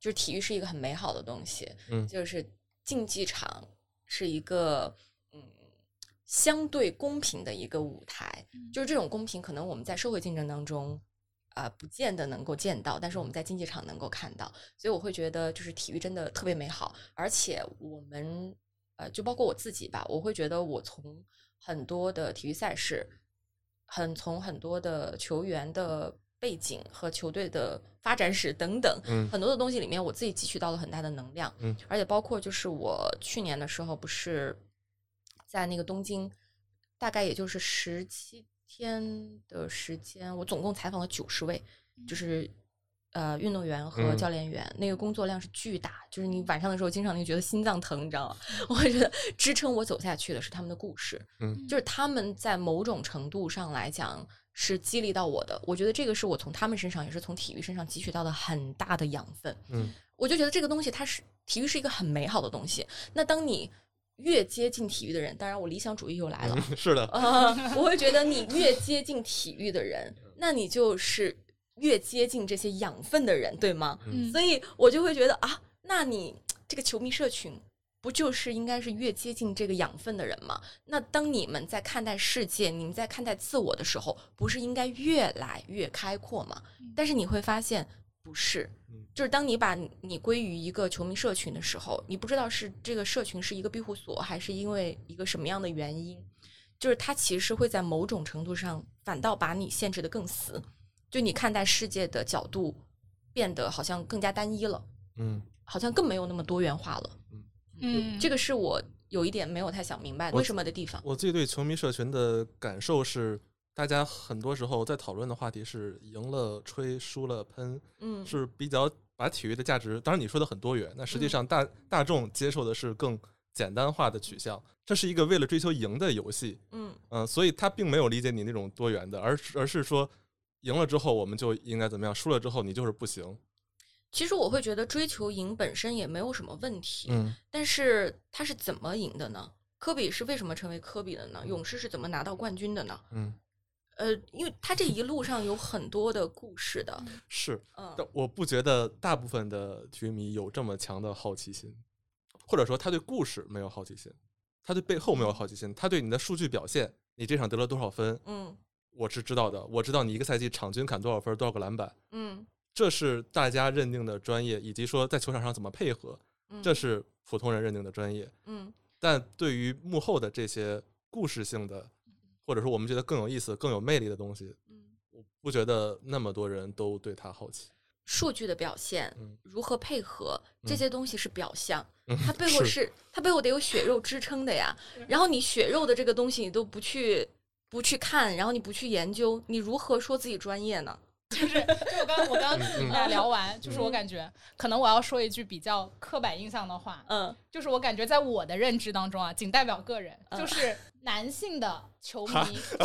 就是体育是一个很美好的东西，嗯就是竞技场是一个嗯相对公平的一个舞台，就是这种公平，可能我们在社会竞争当中。啊、不见得能够见到，但是我们在竞技场能够看到，所以我会觉得就是体育真的特别美好，而且我们呃，就包括我自己吧，我会觉得我从很多的体育赛事，很从很多的球员的背景和球队的发展史等等，嗯。很多的东西里面，我自己汲取到了很大的能量，嗯，而且包括就是我去年的时候，不是在那个东京，大概也就是十七天的时间，我总共采访了九十位，就是呃运动员和嗯教练员，那个工作量是巨大，就是你晚上的时候经常就觉得心脏疼，你知道吗？*laughs* 我会觉得支撑我走下去的是他们的故事，嗯就是他们在某种程度上来讲是激励到我的。我觉得这个是我从他们身上，也是从体育身上汲取到的很大的养分。嗯我就觉得这个东西它是体育是一个很美好的东西。那当你越接近体育的人，当然我理想主义又来了，嗯，是的，呃，我会觉得你越接近体育的人，那你就是越接近这些养分的人，对吗？嗯所以我就会觉得啊，那你这个球迷社群。不就是应该是越接近这个养分的人吗？那当你们在看待世界，你们在看待自我的时候，不是应该越来越开阔吗？但是你会发现不是嗯，就是当你把你归于一个球迷社群的时候，你不知道是这个社群是一个庇护所，还是因为一个什么样的原因，就是它其实会在某种程度上反倒把你限制的更死，就你看待世界的角度变得好像更加单一了，嗯。好像更没有那么多元化了。嗯，这个是我有一点没有太想明白我为什么的地方。我自己对球迷社群的感受是，大家很多时候在讨论的话题是赢了吹，输了喷，嗯，是比较把体育的价值，当然你说的很多元，那实际嗯。上大、大众接受的是更简单化的取向，这是一个为了追求赢的游戏，嗯。嗯、所以他并没有理解你那种多元的，而是而是说赢了之后我们就应该怎么样，输了之后你就是不行，其实我会觉得追求赢本身也没有什么问题，嗯。但是他是怎么赢的呢？科比是为什么成为科比的呢？勇士是怎么拿到冠军的呢？嗯，呃，因为他这一路上有很多的故事的，是，嗯。但我不觉得大部分的体育迷有这么强的好奇心，或者说他对故事没有好奇心，他对背后没有好奇心，他对你的数据表现，你这场得了多少分，嗯我是知道的，我知道你一个赛季场均砍多少分，多少个篮板，嗯这是大家认定的专业，以及说在球场上怎么配合，嗯，这是普通人认定的专业。嗯但对于幕后的这些故事性的，或者说我们觉得更有意思、更有魅力的东西，嗯，我不觉得那么多人都对他好奇。数据的表现嗯如何配合这嗯些东西是表象，嗯它背后是是它背后得有血肉支撑的呀。然后你血肉的这个东西你都不去不去看，然后你不去研究，你如何说自己专业呢？*laughs* 就是就我刚我刚嗯嗯跟你俩聊完，就是我嗯。感觉可能我要说一句比较刻板印象的话，嗯。就是我感觉在我的认知当中啊，仅代表个人，嗯。就是 *laughs* 男性的球迷、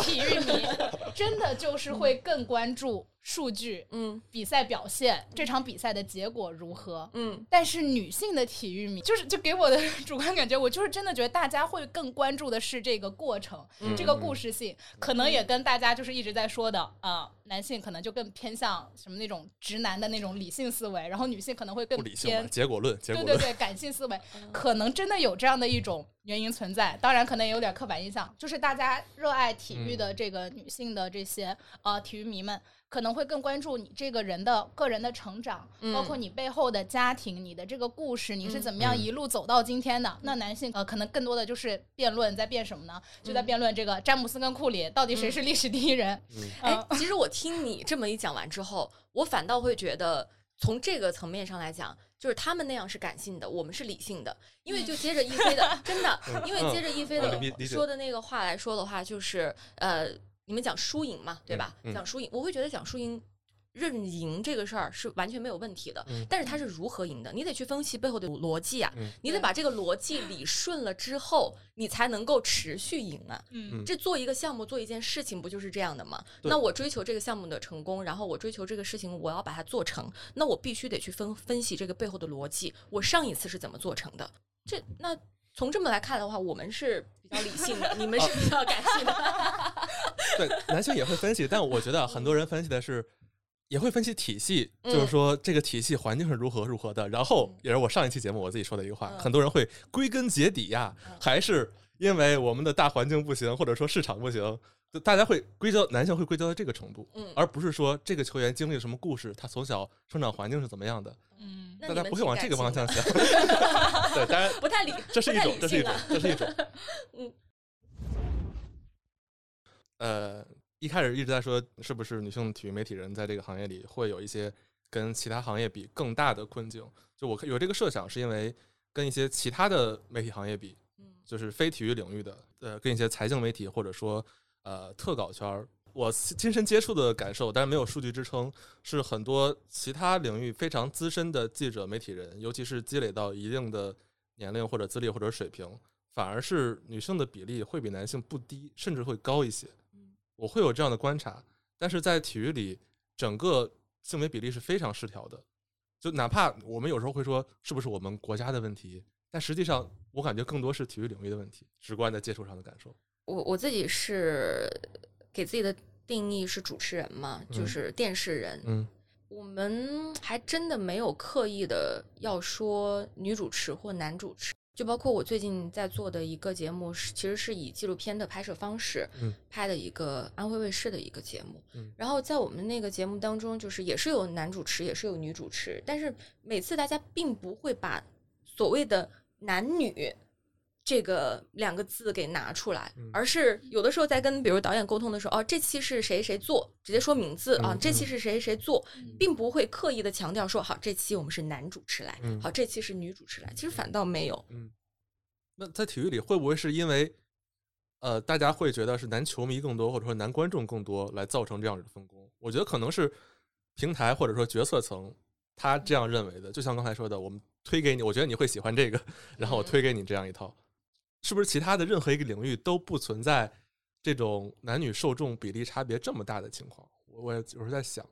体育迷，*laughs* 真的就是会更关注数据、嗯比赛表现、这场比赛的结果如何。嗯但是女性的体育迷，就是就给我的 *laughs* 主观感觉，我就是真的觉得大家会更关注的是这个过程，嗯这个故事性，可能也跟大家就是一直在说的啊、男性可能就更偏向什么那种直男的那种理性思维，然后女性可能会更偏结果论，结果论。对对对，感性思维，*laughs* 可能真的有这样的一种原因存在。当然，可能也有点刻板印象，就是大家热爱体育的这个女性的这些呃体育迷们，可能会更关注你这个人的个人的成长，包括你背后的家庭、你的这个故事，你是怎么样嗯。一路走到今天的。那男性呃，可能更多的就是辩论，在辩什么呢？就在辩论这个詹姆斯跟库里到底谁是历史第一人。嗯。哎，其实我听你这么一讲完之后，我反倒会觉得，从这个层面上来讲，就是他们那样是感性的，我们是理性的。因为就接着一飞的，真的，*laughs* 因为接着一飞的说的那个话来说的话，就是呃，你们讲输赢嘛，对吧？讲输赢，我会觉得讲输赢。认赢这个事儿是完全没有问题的，嗯但是它是如何赢的，你得去分析背后的逻辑啊，嗯你得把这个逻辑理顺了之后，你才能够持续赢啊。嗯嗯这做一个项目，做一件事情，不就是这样的吗？对那我追求这个项目的成功，然后我追求这个事情，我要把它做成，那我必须得去分分析这个背后的逻辑，我上一次是怎么做成的。这那从这么来看的话，我们是比较理性的，*laughs* 你们是比较感性的。*laughs* 对，男性也会分析，但我觉得很多人分析的是，也会分析体系，就是嗯说这个体系环境是如何如何的。然后也是我上一期节目我自己说的一个话，嗯很多人会归根结底呀，嗯还是因为我们的大环境不行，或者说市场不行，就大家会归咎男性会归咎到这个程度，嗯而不是说这个球员经历了什么故事，他从小生长环境是怎么样的，嗯大家不会往这个方向想。*laughs* 对，当然不太理，这是一种，这是一种这是一种。嗯。呃，一开始一直在说，是不是女性体育媒体人在这个行业里会有一些跟其他行业比更大的困境？就我有这个设想，是因为跟一些其他的媒体行业比，嗯就是非体育领域的，呃，跟一些财经媒体或者说呃特稿圈儿我亲身接触的感受，但是没有数据支撑，是很多其他领域非常资深的记者、媒体人，尤其是积累到一定的年龄或者资历或者水平，反而是女性的比例会比男性不低，甚至会高一些。我会有这样的观察，但是在体育里，整个性别比例是非常失调的。就哪怕我们有时候会说是不是我们国家的问题，但实际上我感觉更多是体育领域的问题，直观的接触上的感受。我我自己是给自己的定义是主持人嘛，就是电视人。嗯，我们还真的没有刻意的要说女主持或男主持，就包括我最近在做的一个节目，是其实是以纪录片的拍摄方式嗯拍的一个安徽卫视的一个节目。嗯然后在我们那个节目当中，就是也是有男主持，也是有女主持，但是每次大家并不会把所谓的男女。这个两个字给拿出来，嗯而是有的时候在跟比如导演沟通的时候，哦，这期是谁谁做，直接说名字啊嗯，这期是谁谁做，并不会刻意的强调说，好，这期我们是男主持来，嗯好，这期是女主持来，其实反倒没有，那在体育里会不会是因为，呃，大家会觉得是男球迷更多，或者说男观众更多，来造成这样的分工？我觉得可能是平台或者说决策层他这样认为的。就像刚才说的，我们推给你，我觉得你会喜欢这个，然后我推给你这样一套，是不是其他的任何一个领域都不存在这种男女受众比例差别这么大的情况？我我也有时候在想，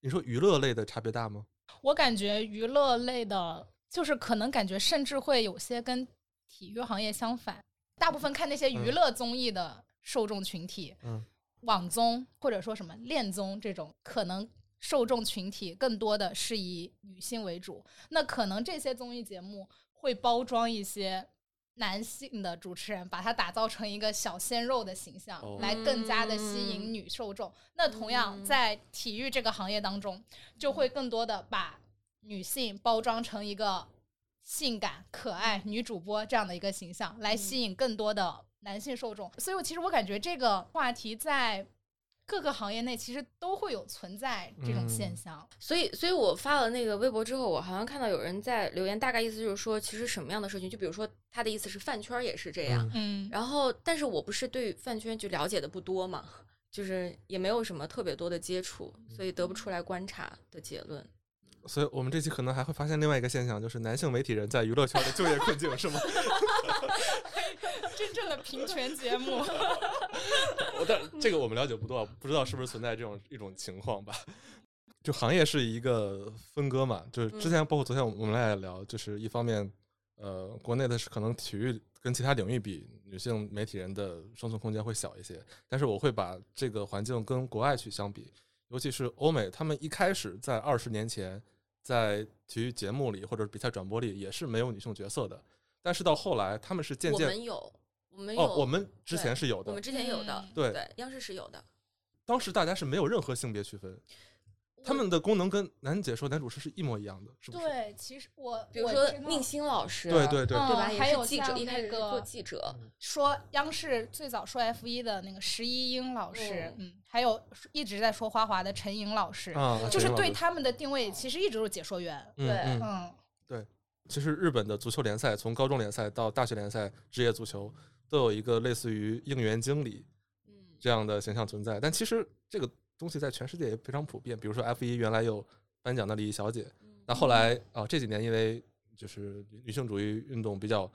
你说娱乐类的差别大吗？我感觉娱乐类的，就是可能感觉甚至会有些跟体育行业相反。大部分看那些娱乐综艺的受众群体，嗯，网综或者说什么恋综这种，可能受众群体更多的是以女性为主。那可能这些综艺节目会包装一些男性的主持人，把它打造成一个小鲜肉的形象，哦来更加的吸引女受众。那同样嗯在体育这个行业当中，就会更多的把女性包装成一个性感可爱女主播这样的一个形象，来吸引更多的男性受众。所以，我其实我感觉这个话题在各个行业内其实都会有存在这种现嗯象。所以，所以我发了那个微博之后，我好像看到有人在留言，大概意思就是说，其实什么样的社群，就比如说他的意思是饭圈也是这样，嗯嗯，然后，但是我不是对饭圈就了解的不多嘛，就是也没有什么特别多的接触，所以得不出来观察的结论。所以我们这期可能还会发现另外一个现象，就是男性媒体人在娱乐圈的就业困境，是吗？*laughs* 真正的平权节目。*laughs* 我但这个我们了解不多，不知道是不是存在这种一种情况吧。就行业是一个分割嘛，就是之前包括昨天我们我们俩也聊，就是一方面，呃，国内的是可能体育跟其他领域比，女性媒体人的生存空间会小一些，但是我会把这个环境跟国外去相比，尤其是欧美，他们一开始在二十年前，在体育节目里或者比赛转播里也是没有女性角色的，但是到后来他们是渐我渐们有，我们有，哦，我们之前是有的我们，之前有的，对，央视是有的。当时大家是没有任何性别区分，他们的功能跟男解说、男主持是一模一样的，是不是？对，其实我比如说宁星老师，对对对嗯对吧？也还有是记者，一开始是那个做记者，说央视最早说 F 一的那个石一英老师，嗯嗯，还有一直在说花滑的陈颖老师，嗯，就是对他们的定位其实一直都是解说员。对。嗯。嗯。嗯，其实日本的足球联赛，从高中联赛到大学联赛、职业足球，都有一个类似于应援经理嗯，这样的形象存在。但其实这个东西在全世界也非常普遍。比如说 F 一原来有颁奖的礼仪小姐，嗯那后来啊这几年因为就是女性主义运动比较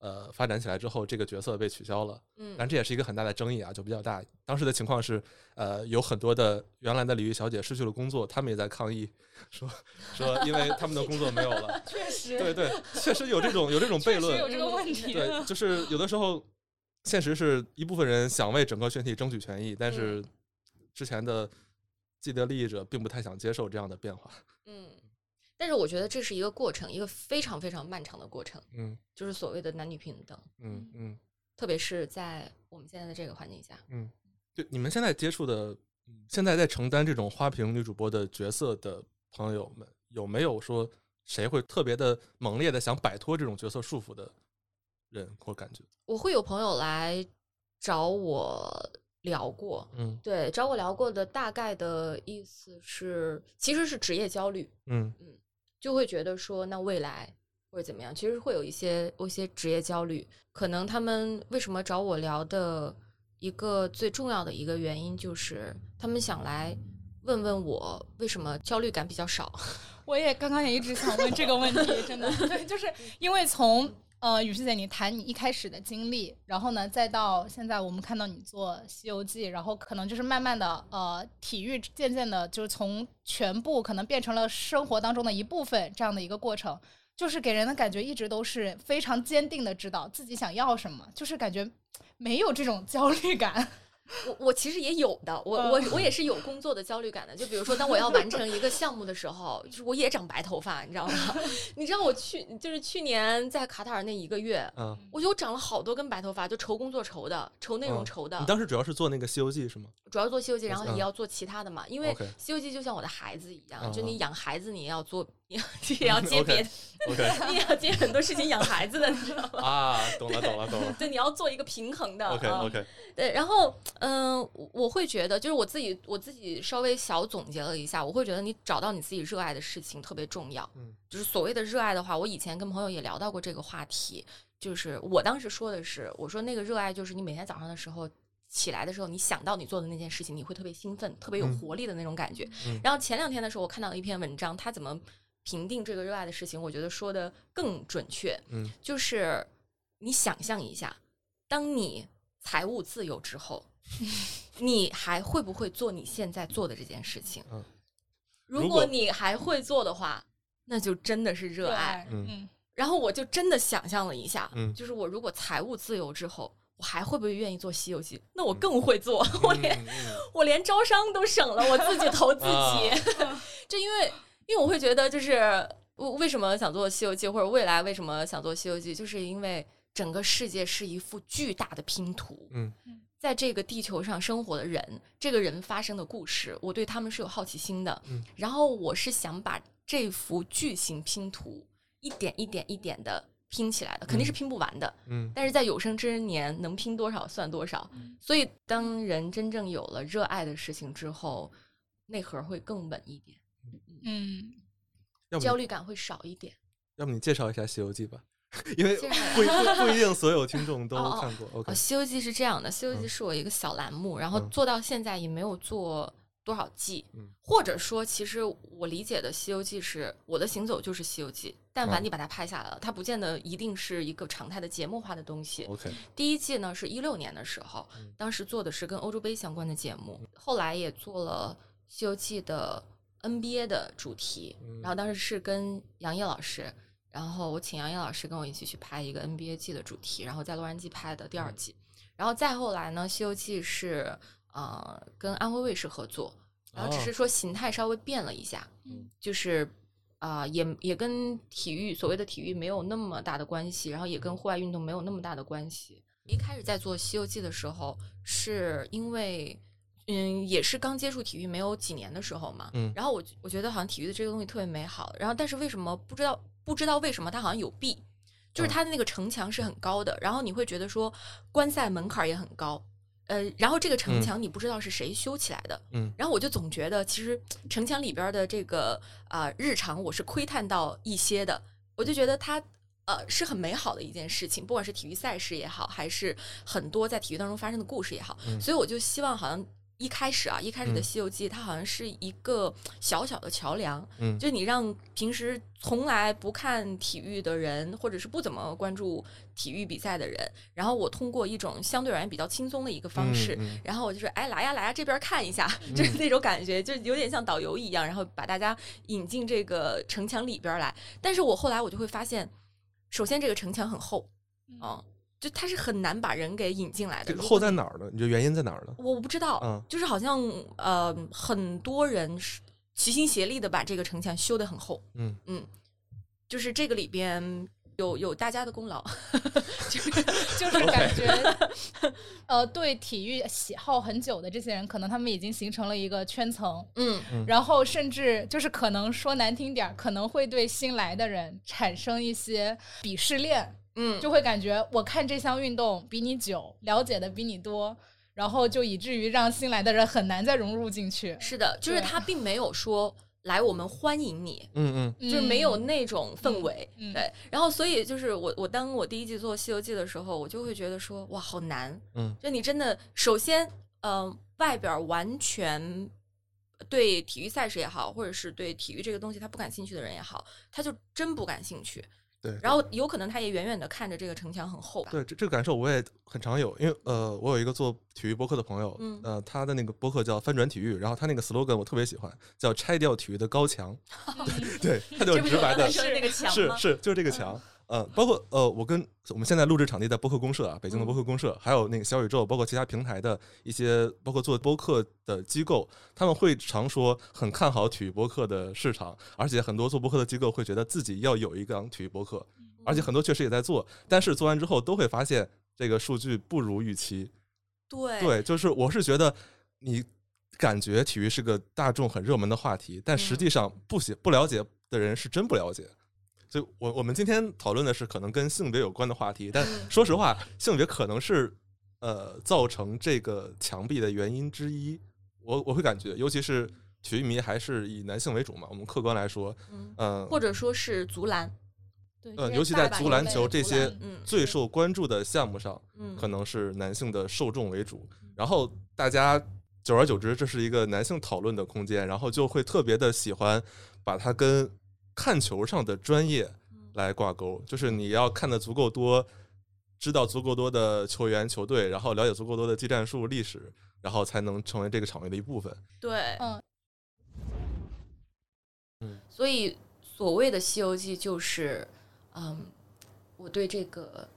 呃发展起来之后，这个角色被取消了。嗯但这也是一个很大的争议啊，就比较大。当时的情况是，呃，有很多的原来的礼仪小姐失去了工作，他们也在抗议，说说因为他们的工作没有了。确实，对对，确实有这种有这种悖论有论。这个问题。对，就是有的时候，现实是一部分人想为整个群体争取权益，但是之前的既得利益者并不太想接受这样的变化。*laughs* 嗯，但是我觉得这是一个过程，一个非常非常漫长的过程，嗯就是所谓的男女平等，嗯嗯，特别是在我们现在的这个环境下。嗯就你们现在接触的，现在在承担这种花瓶女主播的角色的朋友们，有没有说谁会特别的猛烈的想摆脱这种角色束缚的人或感觉？我会有朋友来找我聊过，嗯。对，找我聊过的大概的意思是，其实是职业焦虑，嗯。嗯就会觉得说，那未来或者怎么样，其实会有一些有一些职业焦虑。可能他们为什么找我聊的一个最重要的一个原因就是他们想来问问我为什么焦虑感比较少。*laughs* 我也刚刚也一直想问这个问题，真的，*laughs* 对，就是因为从呃雨师姐你谈你一开始的经历，然后呢，再到现在我们看到你做《西游记》，然后可能就是慢慢的呃体育渐渐的就是从全部可能变成了生活当中的一部分这样的一个过程，就是给人的感觉一直都是非常坚定的知道自己想要什么，就是感觉没有这种焦虑感。我我其实也有的，我我我也是有工作的焦虑感的。就比如说，当我要完成一个项目的时候，就是我也长白头发，你知道吗？*laughs* 你知道我去就是去年在卡塔尔那一个月，嗯，我就长了好多根白头发，就愁工作愁的，愁内容愁的。你当时主要是做那个《西游记》是吗？主要做《西游记》，然后嗯也要做其他的嘛，因为《西游记》就像我的孩子一样，嗯就你养孩子，你也要做，你也要接 *laughs* 别的，OK 你也要接很多事情养孩子的，你知道吗？*laughs* 啊，懂了懂了懂了。对，你要做一个平衡的。OK 啊 OK，对，然后嗯、我我会觉得，就是我自己我自己稍微小总结了一下，我会觉得你找到你自己热爱的事情特别重要。嗯，就是所谓的热爱的话，我以前跟朋友也聊到过这个话题，就是我当时说的是，我说那个热爱就是你每天早上的时候。起来的时候，你想到你做的那件事情，你会特别兴奋、特别有嗯活力的那种感觉。嗯然后前两天的时候，我看到了一篇文章，他怎么评定这个热爱的事情，我觉得说的更准确。嗯就是你想象一下，当你财务自由之后，*laughs* 你还会不会做你现在做的这件事情？嗯如如果果你还会做的话，那就真的是热爱。嗯嗯然后我就真的想象了一下，嗯就是我如果财务自由之后，我还会不会愿意做《西游记》？那我更会做，我连我连招商都省了，我自己投自己。啊 *laughs* *laughs* 就因为因为我会觉得，就是我为什么想做《西游记》，或者未来为什么想做《西游记》，就是因为整个世界是一幅巨大的拼图。嗯在这个地球上生活的人，这个人发生的故事，我对他们是有好奇心的。嗯然后我是想把这幅巨型拼图一点一点一点的拼起来的，肯定是拼不完的。嗯但是在有生之年能拼多少算多少。所以，当人真正有了热爱的事情之后，内核会更稳一点，嗯，要焦虑感会少一点。要不你介绍一下《西游记》吧，因为不一不不一定所有听众都看过。西游记》是这样的，《西游记》嗯。是我一个小栏目，然后嗯。做到现在也没有做多少季，嗯。或者说，其实我理解的《西游记》是我的行走就是《西游记》，但凡嗯你把它拍下来了，它不见得一定是一个常态的节目化的东西。OK，第一季呢是一六年的时候嗯，当时做的是跟欧洲杯相关的节目，后来也做了《西游记》的 NBA 的主题，嗯。然后当时是跟杨烨老师，然后我请杨烨老师跟我一起去拍一个 NBA 季的主题，然后在洛杉矶拍的第二季，然后再后来呢，《西游记》是呃跟安徽卫视合作，然后只哦。是说形态稍微变了一下，嗯。就是啊、也也跟体育所谓的体育没有那么大的关系，然后也跟户外运动没有那么大的关系。一开始在做《西游记》的时候，是因为嗯，也是刚接触体育没有几年的时候嘛，嗯。然后我我觉得好像体育的这个东西特别美好，然后但是为什么不知道不知道为什么它好像有弊，就是嗯。它的那个城墙是很高的，然后你会觉得说观赛门槛儿也很高。呃，然后这个城嗯。墙你不知道是谁修起来的，嗯。然后我就总觉得，其实城墙里边儿的这个啊、日常，我是窥探到一些的，我就觉得它呃是很美好的一件事情，不管是体育赛事也好，还是很多在体育当中发生的故事也好，嗯。所以我就希望好像一开始啊，一开始的《嗯西游记》它好像是一个小小的桥梁，嗯。就你让平时从来不看体育的人，或者是不怎么关注体育比赛的人，然后我通过一种相对而言比较轻松的一个方式，嗯嗯。然后我就说，哎，来呀来呀，这边看一下，*laughs* 就是那种感觉，就有点像导游一样，然后把大家引进这个城墙里边来。但是我后来我就会发现，首先这个城墙很厚，嗯，就他是很难把人给引进来的。这个在哪儿呢？你觉得原因在哪儿呢？我不知道，嗯就是好像呃很多人是齐心协力的把这个城墙修得很厚，嗯嗯，就是这个里边有有大家的功劳，*laughs* 就是就是感觉，*laughs* 呃，对体育喜好很久的这些人，可能他们已经形成了一个圈层，嗯然后甚至就是可能说难听点儿，可能会对新来的人产生一些鄙视链，嗯，就会感觉我看这项运动比你久，了解的比你多，然后就以至于让新来的人很难再融入进去。是的，就是他并没有说来我们欢迎你，嗯嗯就是没有那种氛围。嗯嗯对，然后所以就是我我当我第一季做《西游记》的时候，我就会觉得说哇，好难。嗯就你真的首先，呃，外边儿完全对体育赛事也好，或者是对体育这个东西他不感兴趣的人也好，他就真不感兴趣。对。然后有可能他也远远的看着这个城墙很厚吧。对，这这个感受我也很常有，因为呃，我有一个做体育播客的朋友，嗯呃，他的那个播客叫翻转体育，然后他那个 slogan 我特别喜欢，叫拆掉体育的高墙，*laughs* 对，他就直白的？是是，就是这个墙。呃，包括呃，我跟我们现在录制场地在播客公社啊，北京的播客公社，还有那个小宇宙，包括其他平台的一些，包括做播客的机构，他们会常说很看好体育播客的市场，而且很多做播客的机构会觉得自己要有一档体育播客，而且很多确实也在做，但是做完之后都会发现这个数据不如预期。对对，就是我是觉得你感觉体育是个大众很热门的话题，但实际上不喜不了解的人是真不了解。所以我我们今天讨论的是可能跟性别有关的话题，但嗯 *laughs* 说实话，性别可能是呃造成这个墙壁的原因之一。我我会感觉，尤其是体育迷还是以男性为主嘛，我们客观来说，嗯，嗯、或者说是足篮，对呃，尤其在足篮球这些最受关注的项目上，嗯，可能是男性的受众为主，然后大家久而久之，这是一个男性讨论的空间，然后就会特别的喜欢把它跟看球上的专业来挂钩，就是你要看的足够多，知道足够多的球员、球队，然后了解足够多的技战术、历史，然后才能成为这个场域的一部分。对，嗯。嗯。所以所谓的《西游记》就是，嗯，我对这个，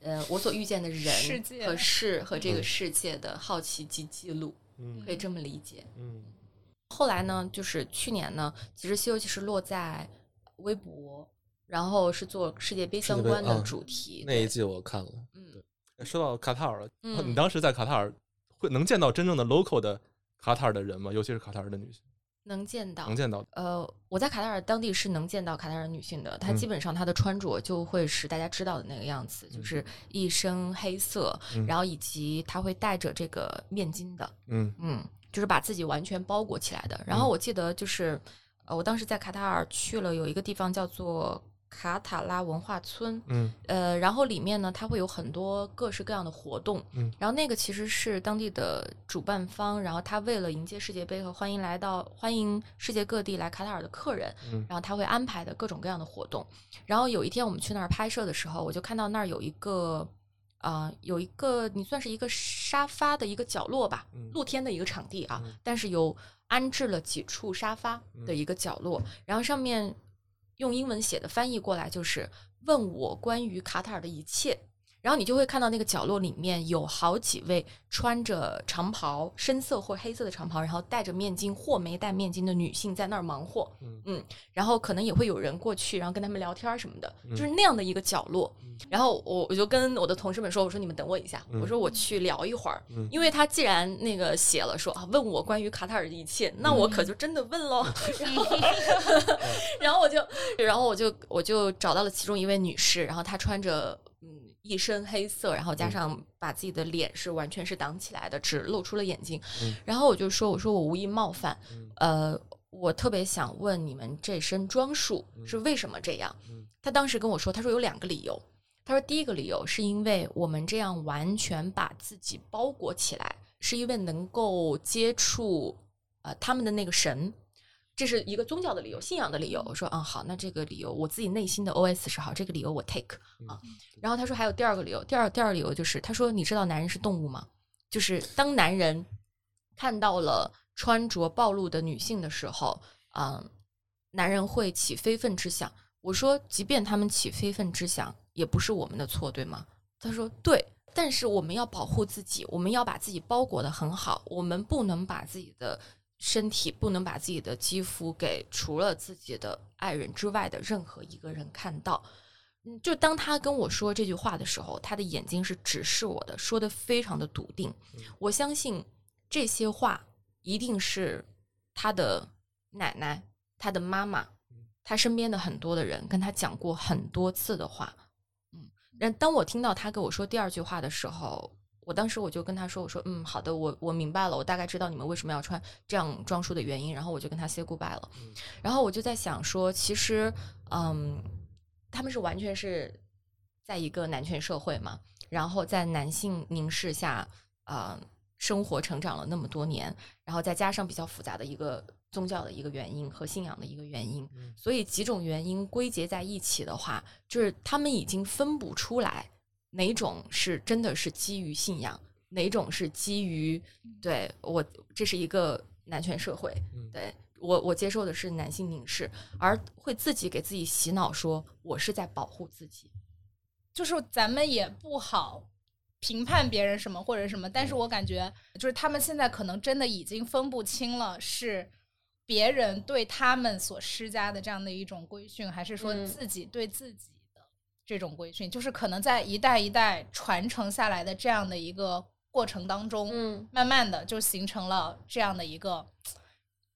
呃，我所遇见的人世界和事和这个嗯。世界的好奇及记录，嗯。可以这么理解。嗯后来呢，就是去年呢，其实《西游记》是落在微博，然后是做世界杯相关的啊主题。那一季我看了。嗯说到卡塔尔了，嗯你当时在卡塔尔会能见到真正的 local 的卡塔尔的人吗？尤其是卡塔尔的女性，能见到能见到。呃，我在卡塔尔当地是能见到卡塔尔女性的，她嗯基本上她的穿着就会是大家知道的那个样子，就是一身黑色，嗯然后以及她会戴着这个面巾的，嗯嗯，就是把自己完全包裹起来的。然后我记得就是，呃，我当时在卡塔尔去了有一个地方叫做卡塔拉文化村，嗯呃，然后里面呢，它会有很多各式各样的活动，嗯，然后那个其实是当地的主办方，然后他为了迎接世界杯和欢迎来到欢迎世界各地来卡塔尔的客人，嗯然后他会安排的各种各样的活动。然后有一天我们去那儿拍摄的时候，我就看到那儿有一个。啊、有一个你算是一个沙发的一个角落吧，嗯。露天的一个场地啊，嗯。但是有安置了几处沙发的一个角落，然后上面用英文写的翻译过来就是问我关于卡塔尔的一切。然后你就会看到那个角落里面有好几位穿着长袍，深色或黑色的长袍，然后戴着面巾或没戴面巾的女性在那儿忙活。嗯。然后可能也会有人过去，然后跟他们聊天儿什么的，嗯就是那样的一个角落。然后我我就跟我的同事们说，我说你们等我一下，嗯。我说我去聊一会儿，嗯。因为他既然那个写了说啊问我关于卡塔尔的一切，那我可就真的问喽。*laughs* 然后 *laughs* 然后我就然后我就我就找到了其中一位女士，然后她穿着嗯一身黑色，然后加嗯上把自己的脸是完全是挡起来的，只露出了眼睛。嗯然后我就说我说我无意冒犯，嗯呃，我特别想问你们这身装束是为什么这样？嗯他当时跟我说，他说有两个理由。他说第一个理由是因为我们这样完全把自己包裹起来，是因为能够接触呃他们的那个神。这是一个宗教的理由，信仰的理由。我说，嗯，好，那这个理由我自己内心的 OS 是好，这个理由我 take 啊。然后他说还有第二个理由，第二第二个理由就是他说，你知道男人是动物吗？就是当男人看到了穿着暴露的女性的时候，嗯，男人会起非分之想。我说，即便他们起非分之想，也不是我们的错，对吗？他说对，但是我们要保护自己，我们要把自己包裹得很好，我们不能把自己的身体，不能把自己的肌肤给除了自己的爱人之外的任何一个人看到。嗯，就当他跟我说这句话的时候，他的眼睛是直视我的，说的非常的笃定。我相信这些话一定是他的奶奶、他的妈妈、他身边的很多的人跟他讲过很多次的话。嗯，但当我听到他跟我说第二句话的时候，我当时我就跟他说，我说嗯，好的，我我明白了，我大概知道你们为什么要穿这样装束的原因，然后我就跟他 say goodbye 了。嗯然后我就在想说，其实嗯，他们是完全是在一个男权社会嘛，然后在男性凝视下，呃，生活成长了那么多年，然后再加上比较复杂的一个宗教的一个原因和信仰的一个原因，嗯所以几种原因归结在一起的话，就是他们已经分不出来哪种是真的是基于信仰，哪种是基于对我这是一个男权社会，嗯对我我接受的是男性凝视，而会自己给自己洗脑说我是在保护自己。就是咱们也不好评判别人什么或者什么，但是我感觉就是他们现在可能真的已经分不清了是。别人对他们所施加的这样的一种规训，还是说嗯自己对自己的这种规训，就是可能在一代一代传承下来的这样的一个过程当中，嗯，慢慢的就形成了这样的一个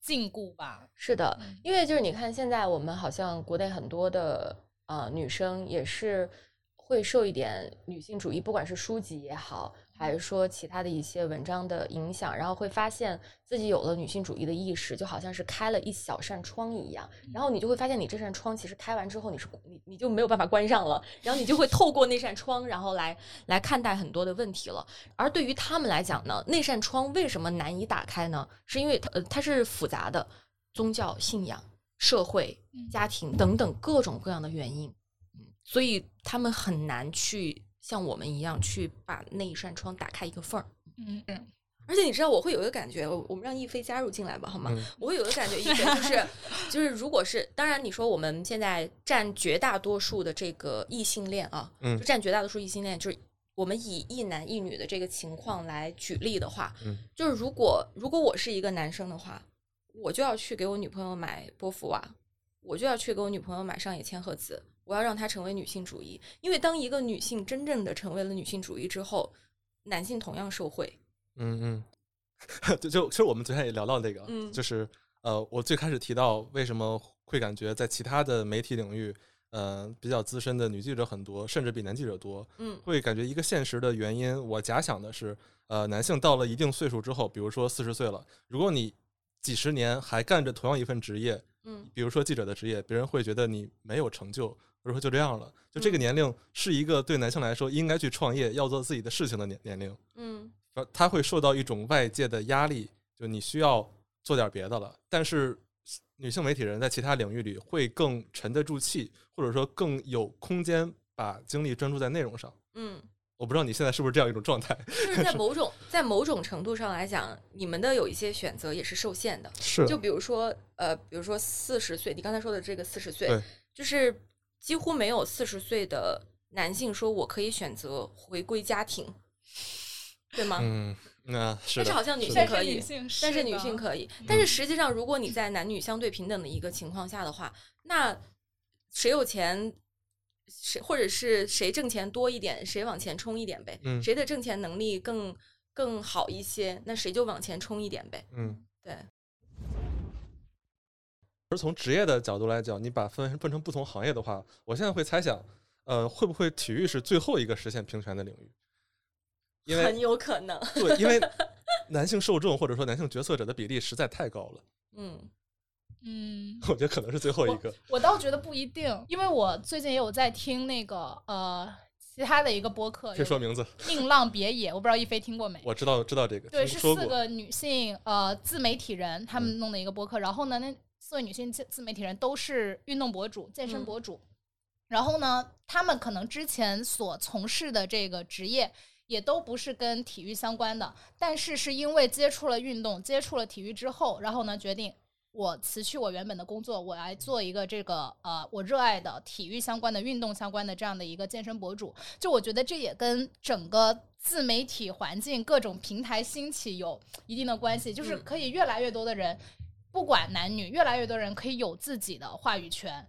禁锢吧。是的嗯，因为就是你看，现在我们好像国内很多的呃女生也是会受一点女性主义，不管是书籍也好，还是说其他的一些文章的影响，然后会发现自己有了女性主义的意识，就好像是开了一小扇窗一样，然后你就会发现你这扇窗其实开完之后，你是你你就没有办法关上了，然后你就会透过那扇窗，然后来来看待很多的问题了。而对于他们来讲呢，那扇窗为什么难以打开呢？是因为它呃它是复杂的，宗教信仰、社会嗯、家庭等等各种各样的原因，嗯，所以他们很难去像我们一样去把那一扇窗打开一个缝儿。嗯嗯而且你知道，我会有一个感觉，我我们让亦菲加入进来吧，好吗？嗯我会有一个感觉，亦菲就是就是，如果是当然，你说我们现在占绝大多数的这个异性恋啊，嗯就占绝大多数异性恋，就是我们以一男一女的这个情况来举例的话，嗯就是如果如果我是一个男生的话，我就要去给我女朋友买波伏娃，我就要去给我女朋友买上野千鹤子，我要让她成为女性主义，因为当一个女性真正的成为了女性主义之后，男性同样受惠。嗯嗯，*laughs* 就就其实我们昨天也聊到那个，嗯。就是呃，我最开始提到为什么会感觉在其他的媒体领域，呃，比较资深的女记者很多，甚至比男记者多，嗯。会感觉一个现实的原因，我假想的是，呃，男性到了一定岁数之后，比如说四十岁了，如果你几十年还干着同样一份职业，嗯。比如说记者的职业，别人会觉得你没有成就，或者说就这样了。就这个嗯年龄是一个对男性来说应该去创业、要做自己的事情的年年龄，嗯呃他会受到一种外界的压力，就你需要做点别的了。但是女性媒体人在其他领域里会更沉得住气，或者说更有空间把精力专注在内容上。嗯，我不知道你现在是不是这样一种状态？就是在某种 *laughs* 在某种程度上来讲，你们的有一些选择也是受限的。是就比如说，呃，比如说四十岁，你刚才说的这个四十岁，就是几乎没有四十岁的男性说我可以选择回归家庭，对吗？嗯，那是，但是好像女性可以女性但是女性可以，嗯但是实际上，如果你在男女相对平等的一个情况下的话，那谁有钱，谁或者是谁挣钱多一点，谁往前冲一点呗。嗯谁的挣钱能力更更好一些，那谁就往前冲一点呗。嗯。对，而从职业的角度来讲，你把分分成不同行业的话，我现在会猜想，呃，会不会体育是最后一个实现平权的领域？因为很有可能。对，因为 *laughs* 男性受众或者说男性决策者的比例实在太高了，嗯嗯，我觉得可能是最后一个。我倒觉得不一定，因为我最近也有在听那个呃其他的一个播客，可以说名字，宁浪别野，我不知道一飞听过没？我知道知道这个，对，听说过。是四个女性呃自媒体人，她嗯们弄的一个播客。然后呢，那四位女性自自媒体人都是运动博主、健身嗯博主。然后呢，他们可能之前所从事的这个职业也都不是跟体育相关的，但是是因为接触了运动、接触了体育之后，然后呢，决定我辞去我原本的工作，我来做一个这个呃我热爱的体育相关的、运动相关的这样的一个健身博主。就我觉得这也跟整个自媒体环境、各种平台兴起有一定的关系，就是嗯可以越来越多的人，不管男女，越来越多人可以有自己的话语权。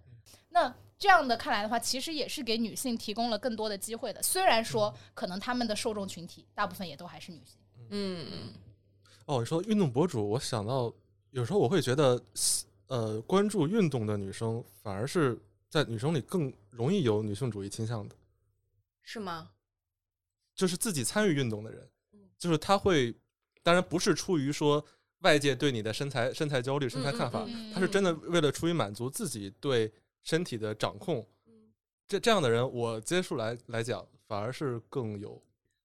那这样的看来的话，其实也是给女性提供了更多的机会的。虽然说可能他们的受众群体大部分也都还是女性。嗯哦，你说运动博主，我想到有时候我会觉得，呃，关注运动的女生反而是在女生里更容易有女性主义倾向的。是吗？就是自己参与运动的人嗯，就是他会，当然不是出于说外界对你的身材身材焦虑、身材看法，嗯他是真的为了出于满足自己对身体的掌控。嗯这这样的人，我接触来来讲，反而是更有。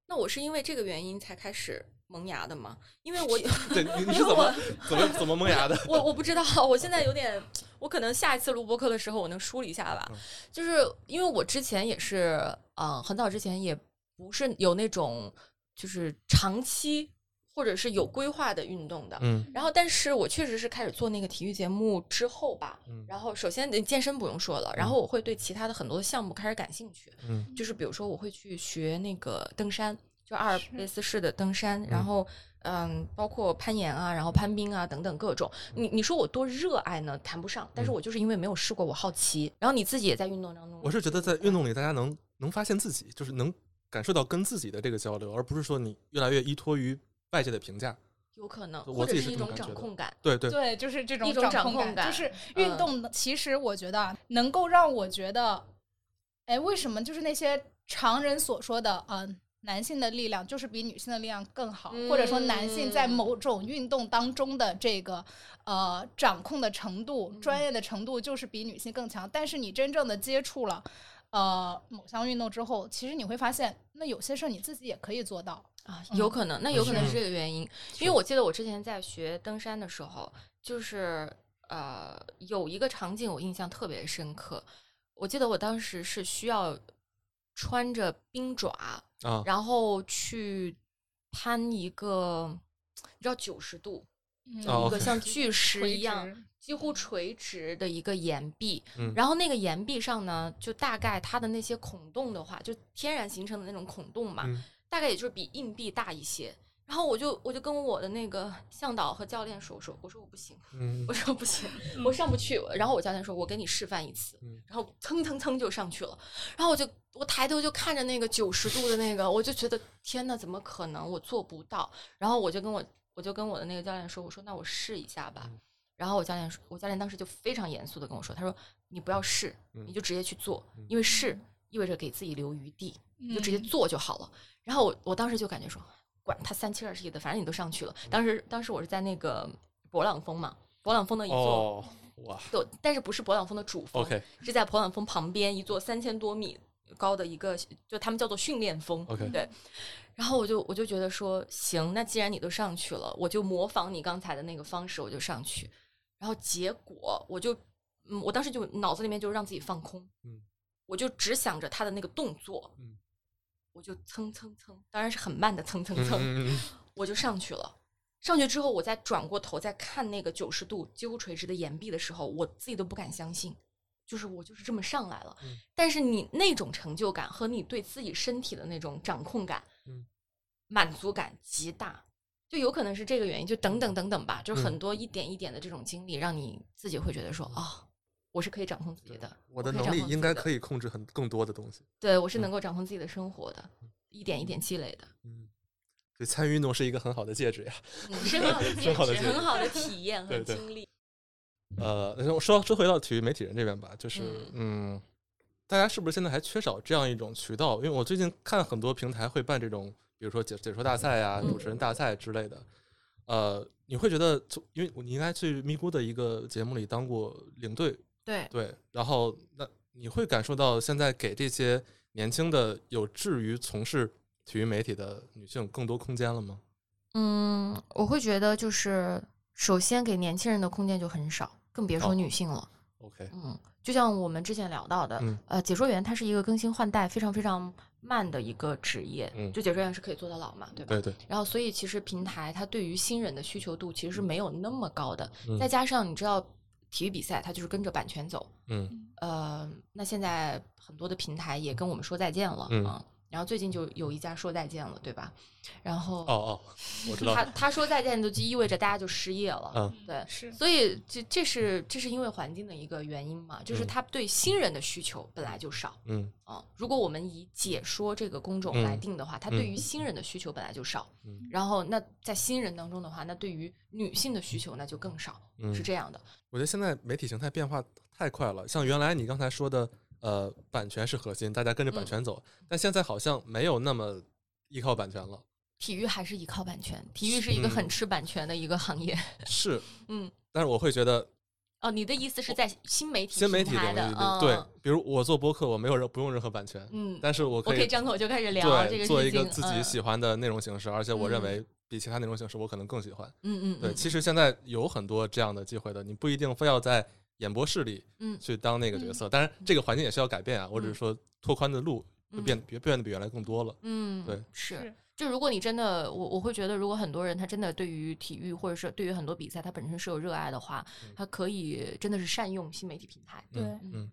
那我是因为这个原因才开始萌芽的吗？因为我有 *laughs* 对，你你 *laughs* 是怎么怎么怎么萌芽的？我我不知道，*laughs* 我现在有点，我可能下一次录播课的时候，我能梳理一下吧。嗯就是因为我之前也是，呃，很早之前也不是有那种就是长期或者是有规划的运动的。嗯。然后，但是我确实是开始做那个体育节目之后吧，嗯。然后首先健身不用说了，然后我会对其他的很多的项目开始感兴趣，嗯。就是比如说我会去学那个登山，就阿尔卑斯式的登山，然后嗯，包括攀岩啊，然后攀冰啊等等各种。你你说我多热爱呢？谈不上，但是嗯。我就是因为没有试过，我好奇。然后你自己也在运动当中，我是觉得在运动里，大家能能发现自己，就是能感受到跟自己的这个交流，而不是说你越来越依托于外界的评价。有可能，或者是一种掌控感。对对，对，就是这种一种掌控控感就是运嗯动的。其实我觉得啊，能够让我觉得，哎，为什么就是那些常人所说的，嗯、男性的力量就是比女性的力量更好，或者说男性在嗯某种运动当中的这个呃掌控的程度、嗯专业的程度就是比女性更强。但是你真正的接触了。呃，某项运动之后，其实你会发现，那有些事儿你自己也可以做到。啊，嗯有可能，那有可能是是这个原因，因为我记得我之前在学登山的时候，就是呃有一个场景我印象特别深刻，我记得我当时是需要穿着冰爪，啊，然后去攀一个，你知道九十度，嗯哦一个像巨石一样直几乎垂直的一个岩壁，嗯。然后那个岩壁上呢，就大概它的那些孔洞的话，就天然形成的那种孔洞嘛，嗯大概也就是比硬币大一些。然后我就我就跟我的那个向导和教练说，我说我说我不行，嗯我说不行，我上不去。然后我教练说，我给你示范一次嗯，然后蹭蹭蹭就上去了。然后我就我抬头就看着那个九十度的那个，我就觉得天呐，怎么可能？我做不到。然后我就跟我我就跟我的那个教练说，我说那我试一下吧。然后我教练说，我教练当时就非常严肃的跟我说，他说你不要试，嗯你就直接去做嗯，因为试意味着给自己留余地，你就直接嗯做就好了。然后我我当时就感觉说，管他三七二十一的，反正你都上去了。当时当时我是在那个勃朗峰嘛，勃朗峰的一座。哦哇对，但是不是勃朗峰的主峰是在勃朗峰旁边一座三千多米高的一个，就他们叫做训练峰。对。然后我就我就觉得说，行，那既然你都上去了，我就模仿你刚才的那个方式，我就上去。然后结果我就，嗯，我当时就脑子里面就让自己放空，嗯，我就只想着他的那个动作，嗯，我就蹭蹭蹭，当然是很慢的蹭蹭嗯蹭，我就上去了。上去之后，我再转过头再看那个九十度几乎垂直的岩壁的时候，我自己都不敢相信，就是我就是这么上来了。嗯但是你那种成就感和你对自己身体的那种掌控感，嗯满足感极大，就有可能是这个原因，就等等等等吧，就嗯很多一点一点的这种经历，让你自己会觉得说啊、我是可以掌控自己的，我的能力应该可以控制很更多的东西。对我是嗯能够掌控自己的生活的，一点一点积累的。嗯，所以参与运动是一个很好的戒指呀。很好的 *laughs* 很好的戒指，很好的体验和 *laughs* 对对经历。呃，那我说说回到体育媒体人这边吧，就是嗯，大家是不是现在还缺少这样一种渠道？因为我最近看很多平台会办这种，比如说解解说大赛呀、嗯主持人大赛之类的。呃，你会觉得，就因为你应该去咪咕的一个节目里当过领队，对，对，然后那你会感受到现在给这些年轻的有志于从事体育媒体的女性更多空间了吗？嗯，我会觉得就是首先给年轻人的空间就很少，更别说哦女性了。OK，嗯，就像我们之前聊到的，嗯呃，解说员他是一个更新换代非常非常慢的一个职业，嗯就解说员是可以做到老嘛，对吧？对对，然后，所以其实平台它对于新人的需求度其实是没有那么高的，嗯再加上你知道体育比赛它就是跟着版权走，嗯。呃，那现在很多的平台也跟我们说再见了嗯。啊。然后最近就有一家说再见了，对吧？然后哦哦，我知道他，他说再见，就意味着大家就失业了。嗯对，是所以这这是这是因为环境的一个原因嘛，就是嗯他对新人的需求本来就少嗯啊。如果我们以解说这个工种来嗯定的话，他对于嗯新人的需求本来就少。嗯然后那在新人当中的话，那对于女性的需求那就更少，嗯，是这样的。我觉得现在媒体形态变化太快了，像原来你刚才说的，呃，版权是核心，大家跟着版嗯。权走，但现在好像没有那么依靠版权了。体育还是依靠版权，体育是一个很吃版权的一个行业。是，*laughs* 嗯，但是我会觉得哦，你的意思是在新媒体新媒体领域的，嗯对，比如我做播客，我没有任不用任何版权，嗯，但是我我可以可以张口就开始聊这个做一个自己喜，欢的内容形式，而且我认嗯。为比其他内容形式我可能更喜欢。嗯嗯，对，嗯。其实现在有很多这样的机会的，你不一定非要在演播室里嗯去当那个角色，当然这个环境也需要改变啊。我只是说拓宽的路会变变变得比原来更多了。嗯，对是。就如果你真的，我我会觉得，如果很多人他真的对于体育或者是对于很多比赛，他本身是有热爱的话，他可以真的是善用新媒体平台。对嗯嗯，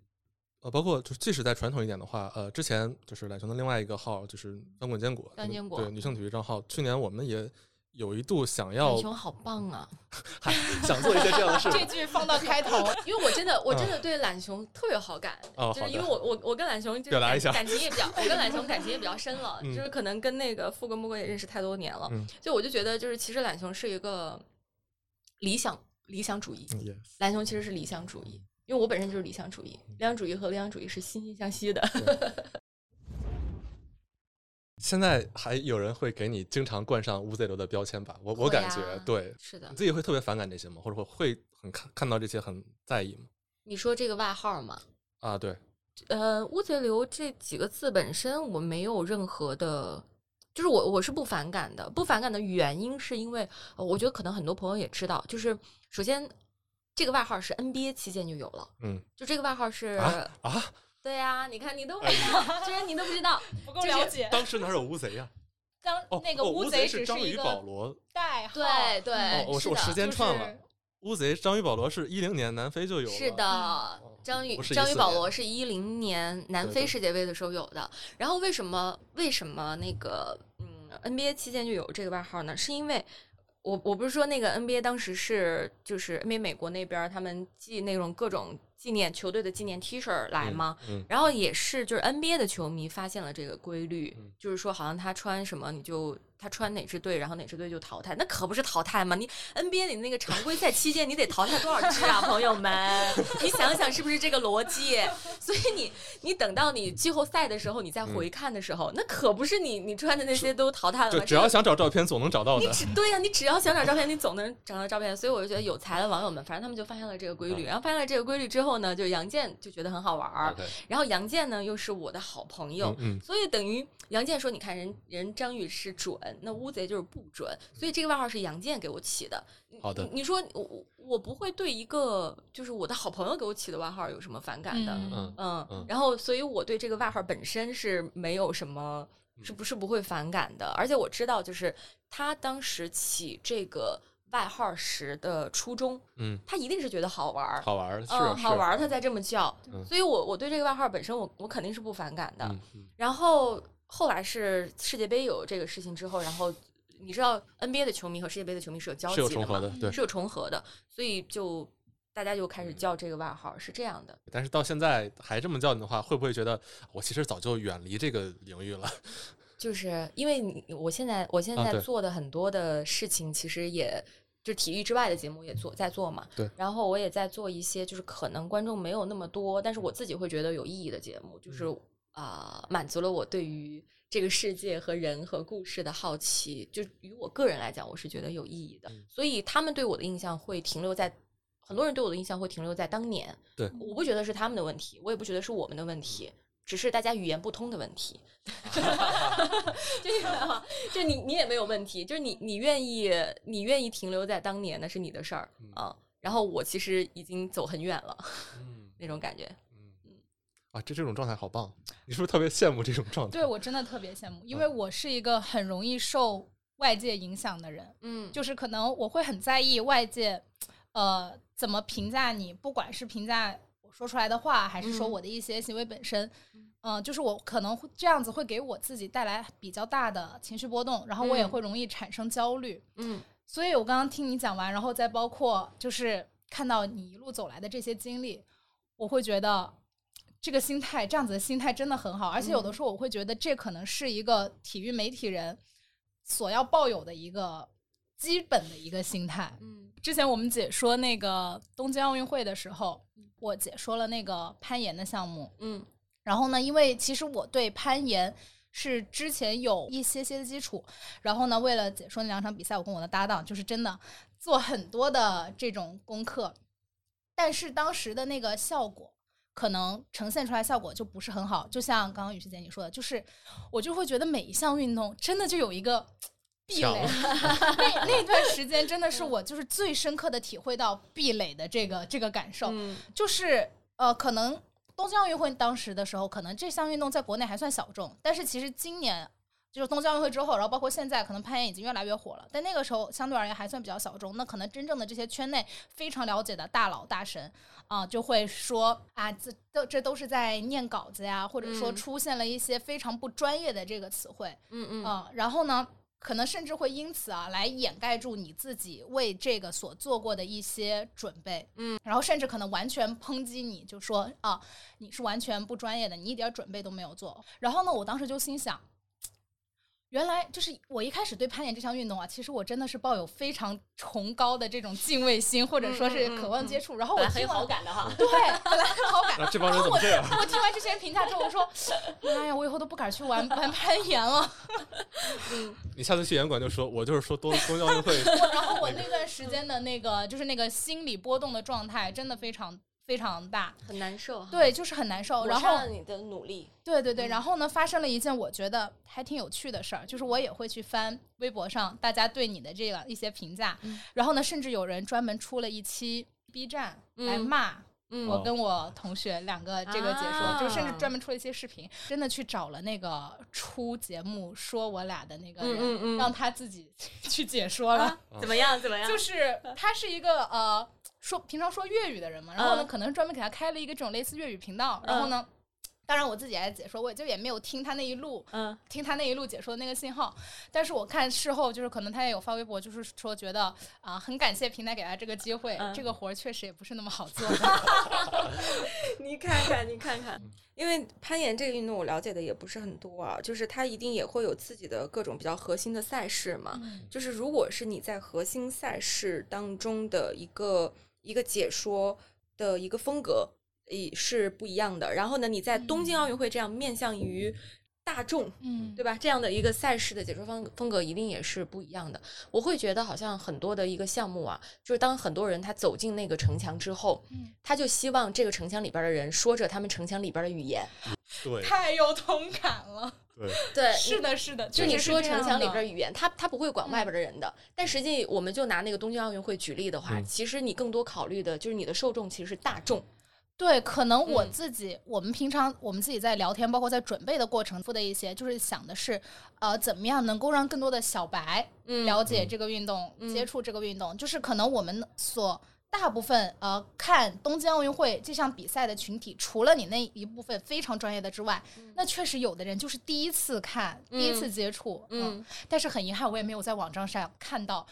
呃，包括就即使再传统一点的话，呃，之前就是懒熊的另外一个号就是翻滚坚果，翻坚果对女性体育账号，去年我们也有一度想要懒熊好棒啊！*laughs* 还想做一些这样的事。*laughs* 这句放到开头，*laughs* 因为我真的我真的对懒熊特别有好感，哦就是因为我我我跟懒熊就是感表达一下。感情也比较，我跟懒熊感情也比较深了，嗯。就是可能跟那个富贵木贵也认识太多年了，嗯。就我就觉得就是其实懒熊是一个理想理想主义，嗯 yes 蓝熊其实是理想主义，因为我本身就是理想主义，理想主义和理想主义是惺惺相惜的。现在还有人会给你经常冠上乌贼流的标签吧？我我感觉啊对，是的你，自己会特别反感这些吗？或者会会很看看到这些很在意吗？你说这个外号吗，啊，对，呃，乌贼流这几个字本身我没有任何的，就是我我是不反感的。不反感的原因是因为，呃我觉得可能很多朋友也知道，就是首先这个外号是 NBA 期间就有了，嗯就这个外号是，啊啊，对呀、你看你都不知道，居然你都不知道，*laughs* 不够就是了解。当时哪有乌贼呀？*laughs* 当哦，那个哦乌贼是章鱼只一个保罗，代号，对对，我是的我时间就是串了。乌贼章鱼保罗是一零年南非就有了，是的，章鱼是章鱼保罗是一零年南非世界杯的时候有的。然后为什么为什么那个嗯 NBA 期间就有这个外号呢？是因为我我不是说那个 NBA 当时是就是 NBA 美国那边他们寄那种各种纪念球队的纪念 T 恤儿来吗？嗯，然后也是，就是 NBA 的球迷发现了这个规律，嗯就是说好像他穿什么你就他穿哪支队，然后哪支队就淘汰，那可不是淘汰吗？你 NBA 里那个常规赛期间你得淘汰多少支啊，朋友们，你想想是不是这个逻辑？所以你你等到你季后赛的时候，你再回看的时候，那可不是你你穿的那些都淘汰了吗？就只要想找照片，总能找到的你。只对呀、你只要想找照片，你总能找到照片。所以我就觉得有才的网友们，反正他们就发现了这个规律。嗯然后发现了这个规律之后呢，就杨健就觉得很好玩儿。然后杨健呢又是我的好朋友，所以等于杨健说：“你看人人张宇是准，那乌贼就是不准。”所以这个外号是杨健给我起的。好的你你说我我我不会对一个就是我的好朋友给我起的外号有什么反感的？嗯嗯然后所以我对这个外号本身是没有什么，是不是不会反感的？而且我知道，就是他当时起这个外号时的初衷，嗯，他一定是觉得好玩儿，好玩儿，是嗯，好玩儿，他才这么叫。嗯所以我我对这个外号本身我，我肯定是不反感的。嗯嗯然后后来是世界杯有这个事情之后，然后你知道 NBA 的球迷和世界杯的球迷是有交集是有重合的，对。是有重合的，所以就大家就开始叫这个外号，是这样的。但是到现在还这么叫你的话，会不会觉得我其实早就远离这个领域了？*laughs* 就是因为你，我现在我现在做的很多的事情，其实也就体育之外的节目也做在做嘛。对然后我也在做一些，就是可能观众没有那么多，但是我自己会觉得有意义的节目，就是嗯啊、满足了我对于这个世界和人和故事的好奇。就于我个人来讲，我是觉得有意义的，嗯所以他们对我的印象会停留在。很多人对我的印象会停留在当年，对我不觉得是他们的问题，我也不觉得是我们的问题，只是大家语言不通的问题。*laughs* *laughs* 这个就你你也没有问题，就是你你愿意你愿意停留在当年那是你的事儿嗯啊。然后我其实已经走很远了，嗯那种感觉。嗯，啊，这这种状态好棒！你是不是特别羡慕这种状态？对我真的特别羡慕，因嗯为我是一个很容易受外界影响的人，嗯，就是可能我会很在意外界，呃，怎么评价你，不管是评价我说出来的话，还是说嗯我的一些行为本身，嗯、就是我可能会这样子会给我自己带来比较大的情绪波动，然后我也嗯会容易产生焦虑。嗯所以我刚刚听你讲完，然后再包括就是看到你一路走来的这些经历，我会觉得这个心态，这样子的心态真的很好。而且有的嗯时候我会觉得这可能是一个体育媒体人所要抱有的一个基本的一个心态。嗯之前我们解说那个东京奥运会的时候，我解说了那个攀岩的项目，嗯然后呢，因为其实我对攀岩是之前有一些些的基础，然后呢，为了解说那两场比赛，我跟我的搭档就是真的做很多的这种功课，但是当时的那个效果。可能呈现出来效果就不是很好，就像刚刚雨师姐你说的，就是我就会觉得每一项运动真的就有一个 *laughs* 壁垒，那那 *laughs* 段时间真的是我就是最深刻的体会到壁垒的这个这个感受，就是呃，可能东京奥运会当时的时候，可能这项运动在国内还算小众，但是其实今年。就是东京奥运会之后，然后包括现在，可能攀岩已经越来越火了。但那个时候相对而言还算比较小众。那可能真正的这些圈内非常了解的大佬大神啊，就会说啊，这都这都是在念稿子呀，或者说出现了一些非常不专业的这个词汇。嗯嗯啊，然后呢，可能甚至会因此啊来掩盖住你自己为这个所做过的一些准备。嗯，然后甚至可能完全抨击你，就说啊，你是完全不专业的，你一点准备都没有做。然后呢，我当时就心想。原来就是我一开始对攀岩这项运动啊，其实我真的是抱有非常崇高的这种敬畏心，或者说是渴望接触。然后我很有好感的哈，对，本来很好感。这帮人怎么这样？我听完这些人评价之后，我说：“妈呀，我以后都不敢去玩玩攀岩了。”嗯，*laughs* 你下次去岩馆就说：“我就是说东东京奥运会。”然后我那段时间的那个就是那个心理波动的状态，真的非常。非常大，很难受。对，就是很难受。然后你的努力，对对对。然后呢，发生了一件我觉得还挺有趣的事儿，就是我也会去翻微博上大家对你的这个一些评价。然后呢，甚至有人专门出了一期 B 站来骂我跟我同学两个这个解说，就甚至专门出了一些视频，真的去找了那个出节目说我俩的那个人，让他自己 *laughs* 去解说了。怎么样？怎么样？就是他是一个呃。说平常说粤语的人嘛，然后呢，可能专门给他开了一个这种类似粤语频道，然后呢，当然我自己来解说，我就也没有听他那一路，嗯，听他那一路解说的那个信号，但是我看事后就是可能他也有发微博，就是说觉得啊，很感谢平台给他这个机会，这个活儿确实也不是那么好做。*laughs* 你看看，你看看，因为攀岩这个运动我了解的也不是很多啊，就是它一定也会有自己的各种比较核心的赛事嘛，就是如果是你在核心赛事当中的一个。一个解说的一个风格，也是不一样的。然后呢，你在东京奥运会这样面向于大众，嗯，对吧？这样的一个赛事的解说方风格一定也是不一样的。我会觉得好像很多的一个项目啊，就是当很多人他走进那个城墙之后，他就希望这个城墙里边的人说着他们城墙里边的语言，对，太有同感了。*laughs* 对，是的，是的，就你说城墙里边语言，他他不会管外边的人的。但实际，我们就拿那个东京奥运会举例的话，其实你更多考虑的就是你的受众其实是大众。对，可能我自己，我们平常我们自己在聊天，包括在准备的过程，做的一些，就是想的是，呃，怎么样能够让更多的小白了解这个运动，接触这个运动，就是可能我们所。大部分呃看东京奥运会这项比赛的群体，除了你那一部分非常专业的之外，那确实有的人就是第一次看，第一次接触，嗯，但是很遗憾，我也没有在网站上看到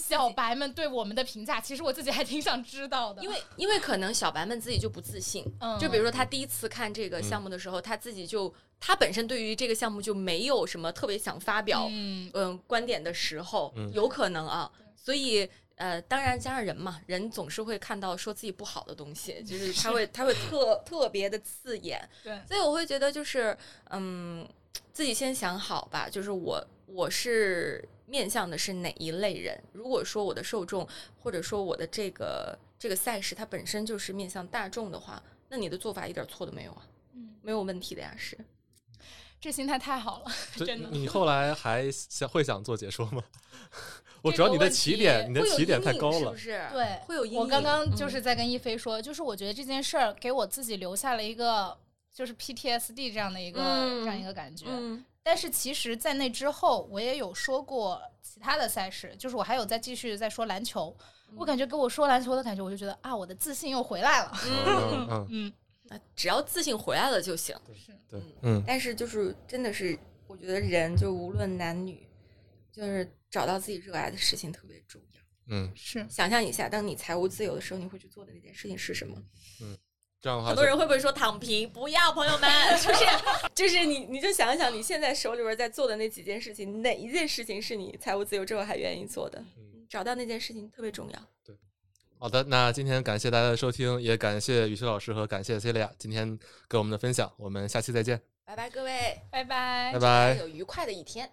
小白们对我们的评价。其实我自己还挺想知道的，因为因为可能小白们自己就不自信，嗯。就比如说他第一次看这个项目的时候，他自己就他本身对于这个项目就没有什么特别想发表嗯。观点的时候，有可能啊，所以。呃，当然，加上人嘛，人总是会看到说自己不好的东西，就是他会他会特特别的刺眼。对，所以我会觉得就是，嗯，自己先想好吧，就是我我是面向的是哪一类人。如果说我的受众或者说我的这个这个赛事它本身就是面向大众的话，那你的做法一点错都没有啊，嗯，没有问题的呀，是。这心态太好了，真的。你后来还想会想做解说吗？我主要你的起点，你的起点太高了，是不是？对，会有阴影。我刚刚就是在跟一飞说，就是我觉得这件事儿给我自己留下了一个就是 PTSD 这样的一个这样一个感觉。但是其实，在那之后，我也有说过其他的赛事，就是我还有在继续在说篮球。我感觉跟我说篮球的感觉，我就觉得啊，我的自信又回来了。嗯嗯。*laughs* 只要自信回来了就行。是，对，嗯。但是就是真的是，我觉得人就无论男女，就是找到自己热爱的事情特别重要。嗯，是。想象一下，当你财务自由的时候，你会去做的那件事情是什么？嗯，这样的话，很多人会不会说躺平？不要，朋友们，*laughs* 是不是？就是你，你就想想你现在手里边在做的那几件事情，哪一件事情是你财务自由之后还愿意做的？嗯找到那件事情特别重要。对。好的，那今天感谢大家的收听，也感谢雨琦老师和感谢 Celia 今天给我们的分享，我们下期再见。拜拜，各位，拜拜拜。拜。有愉快的一天。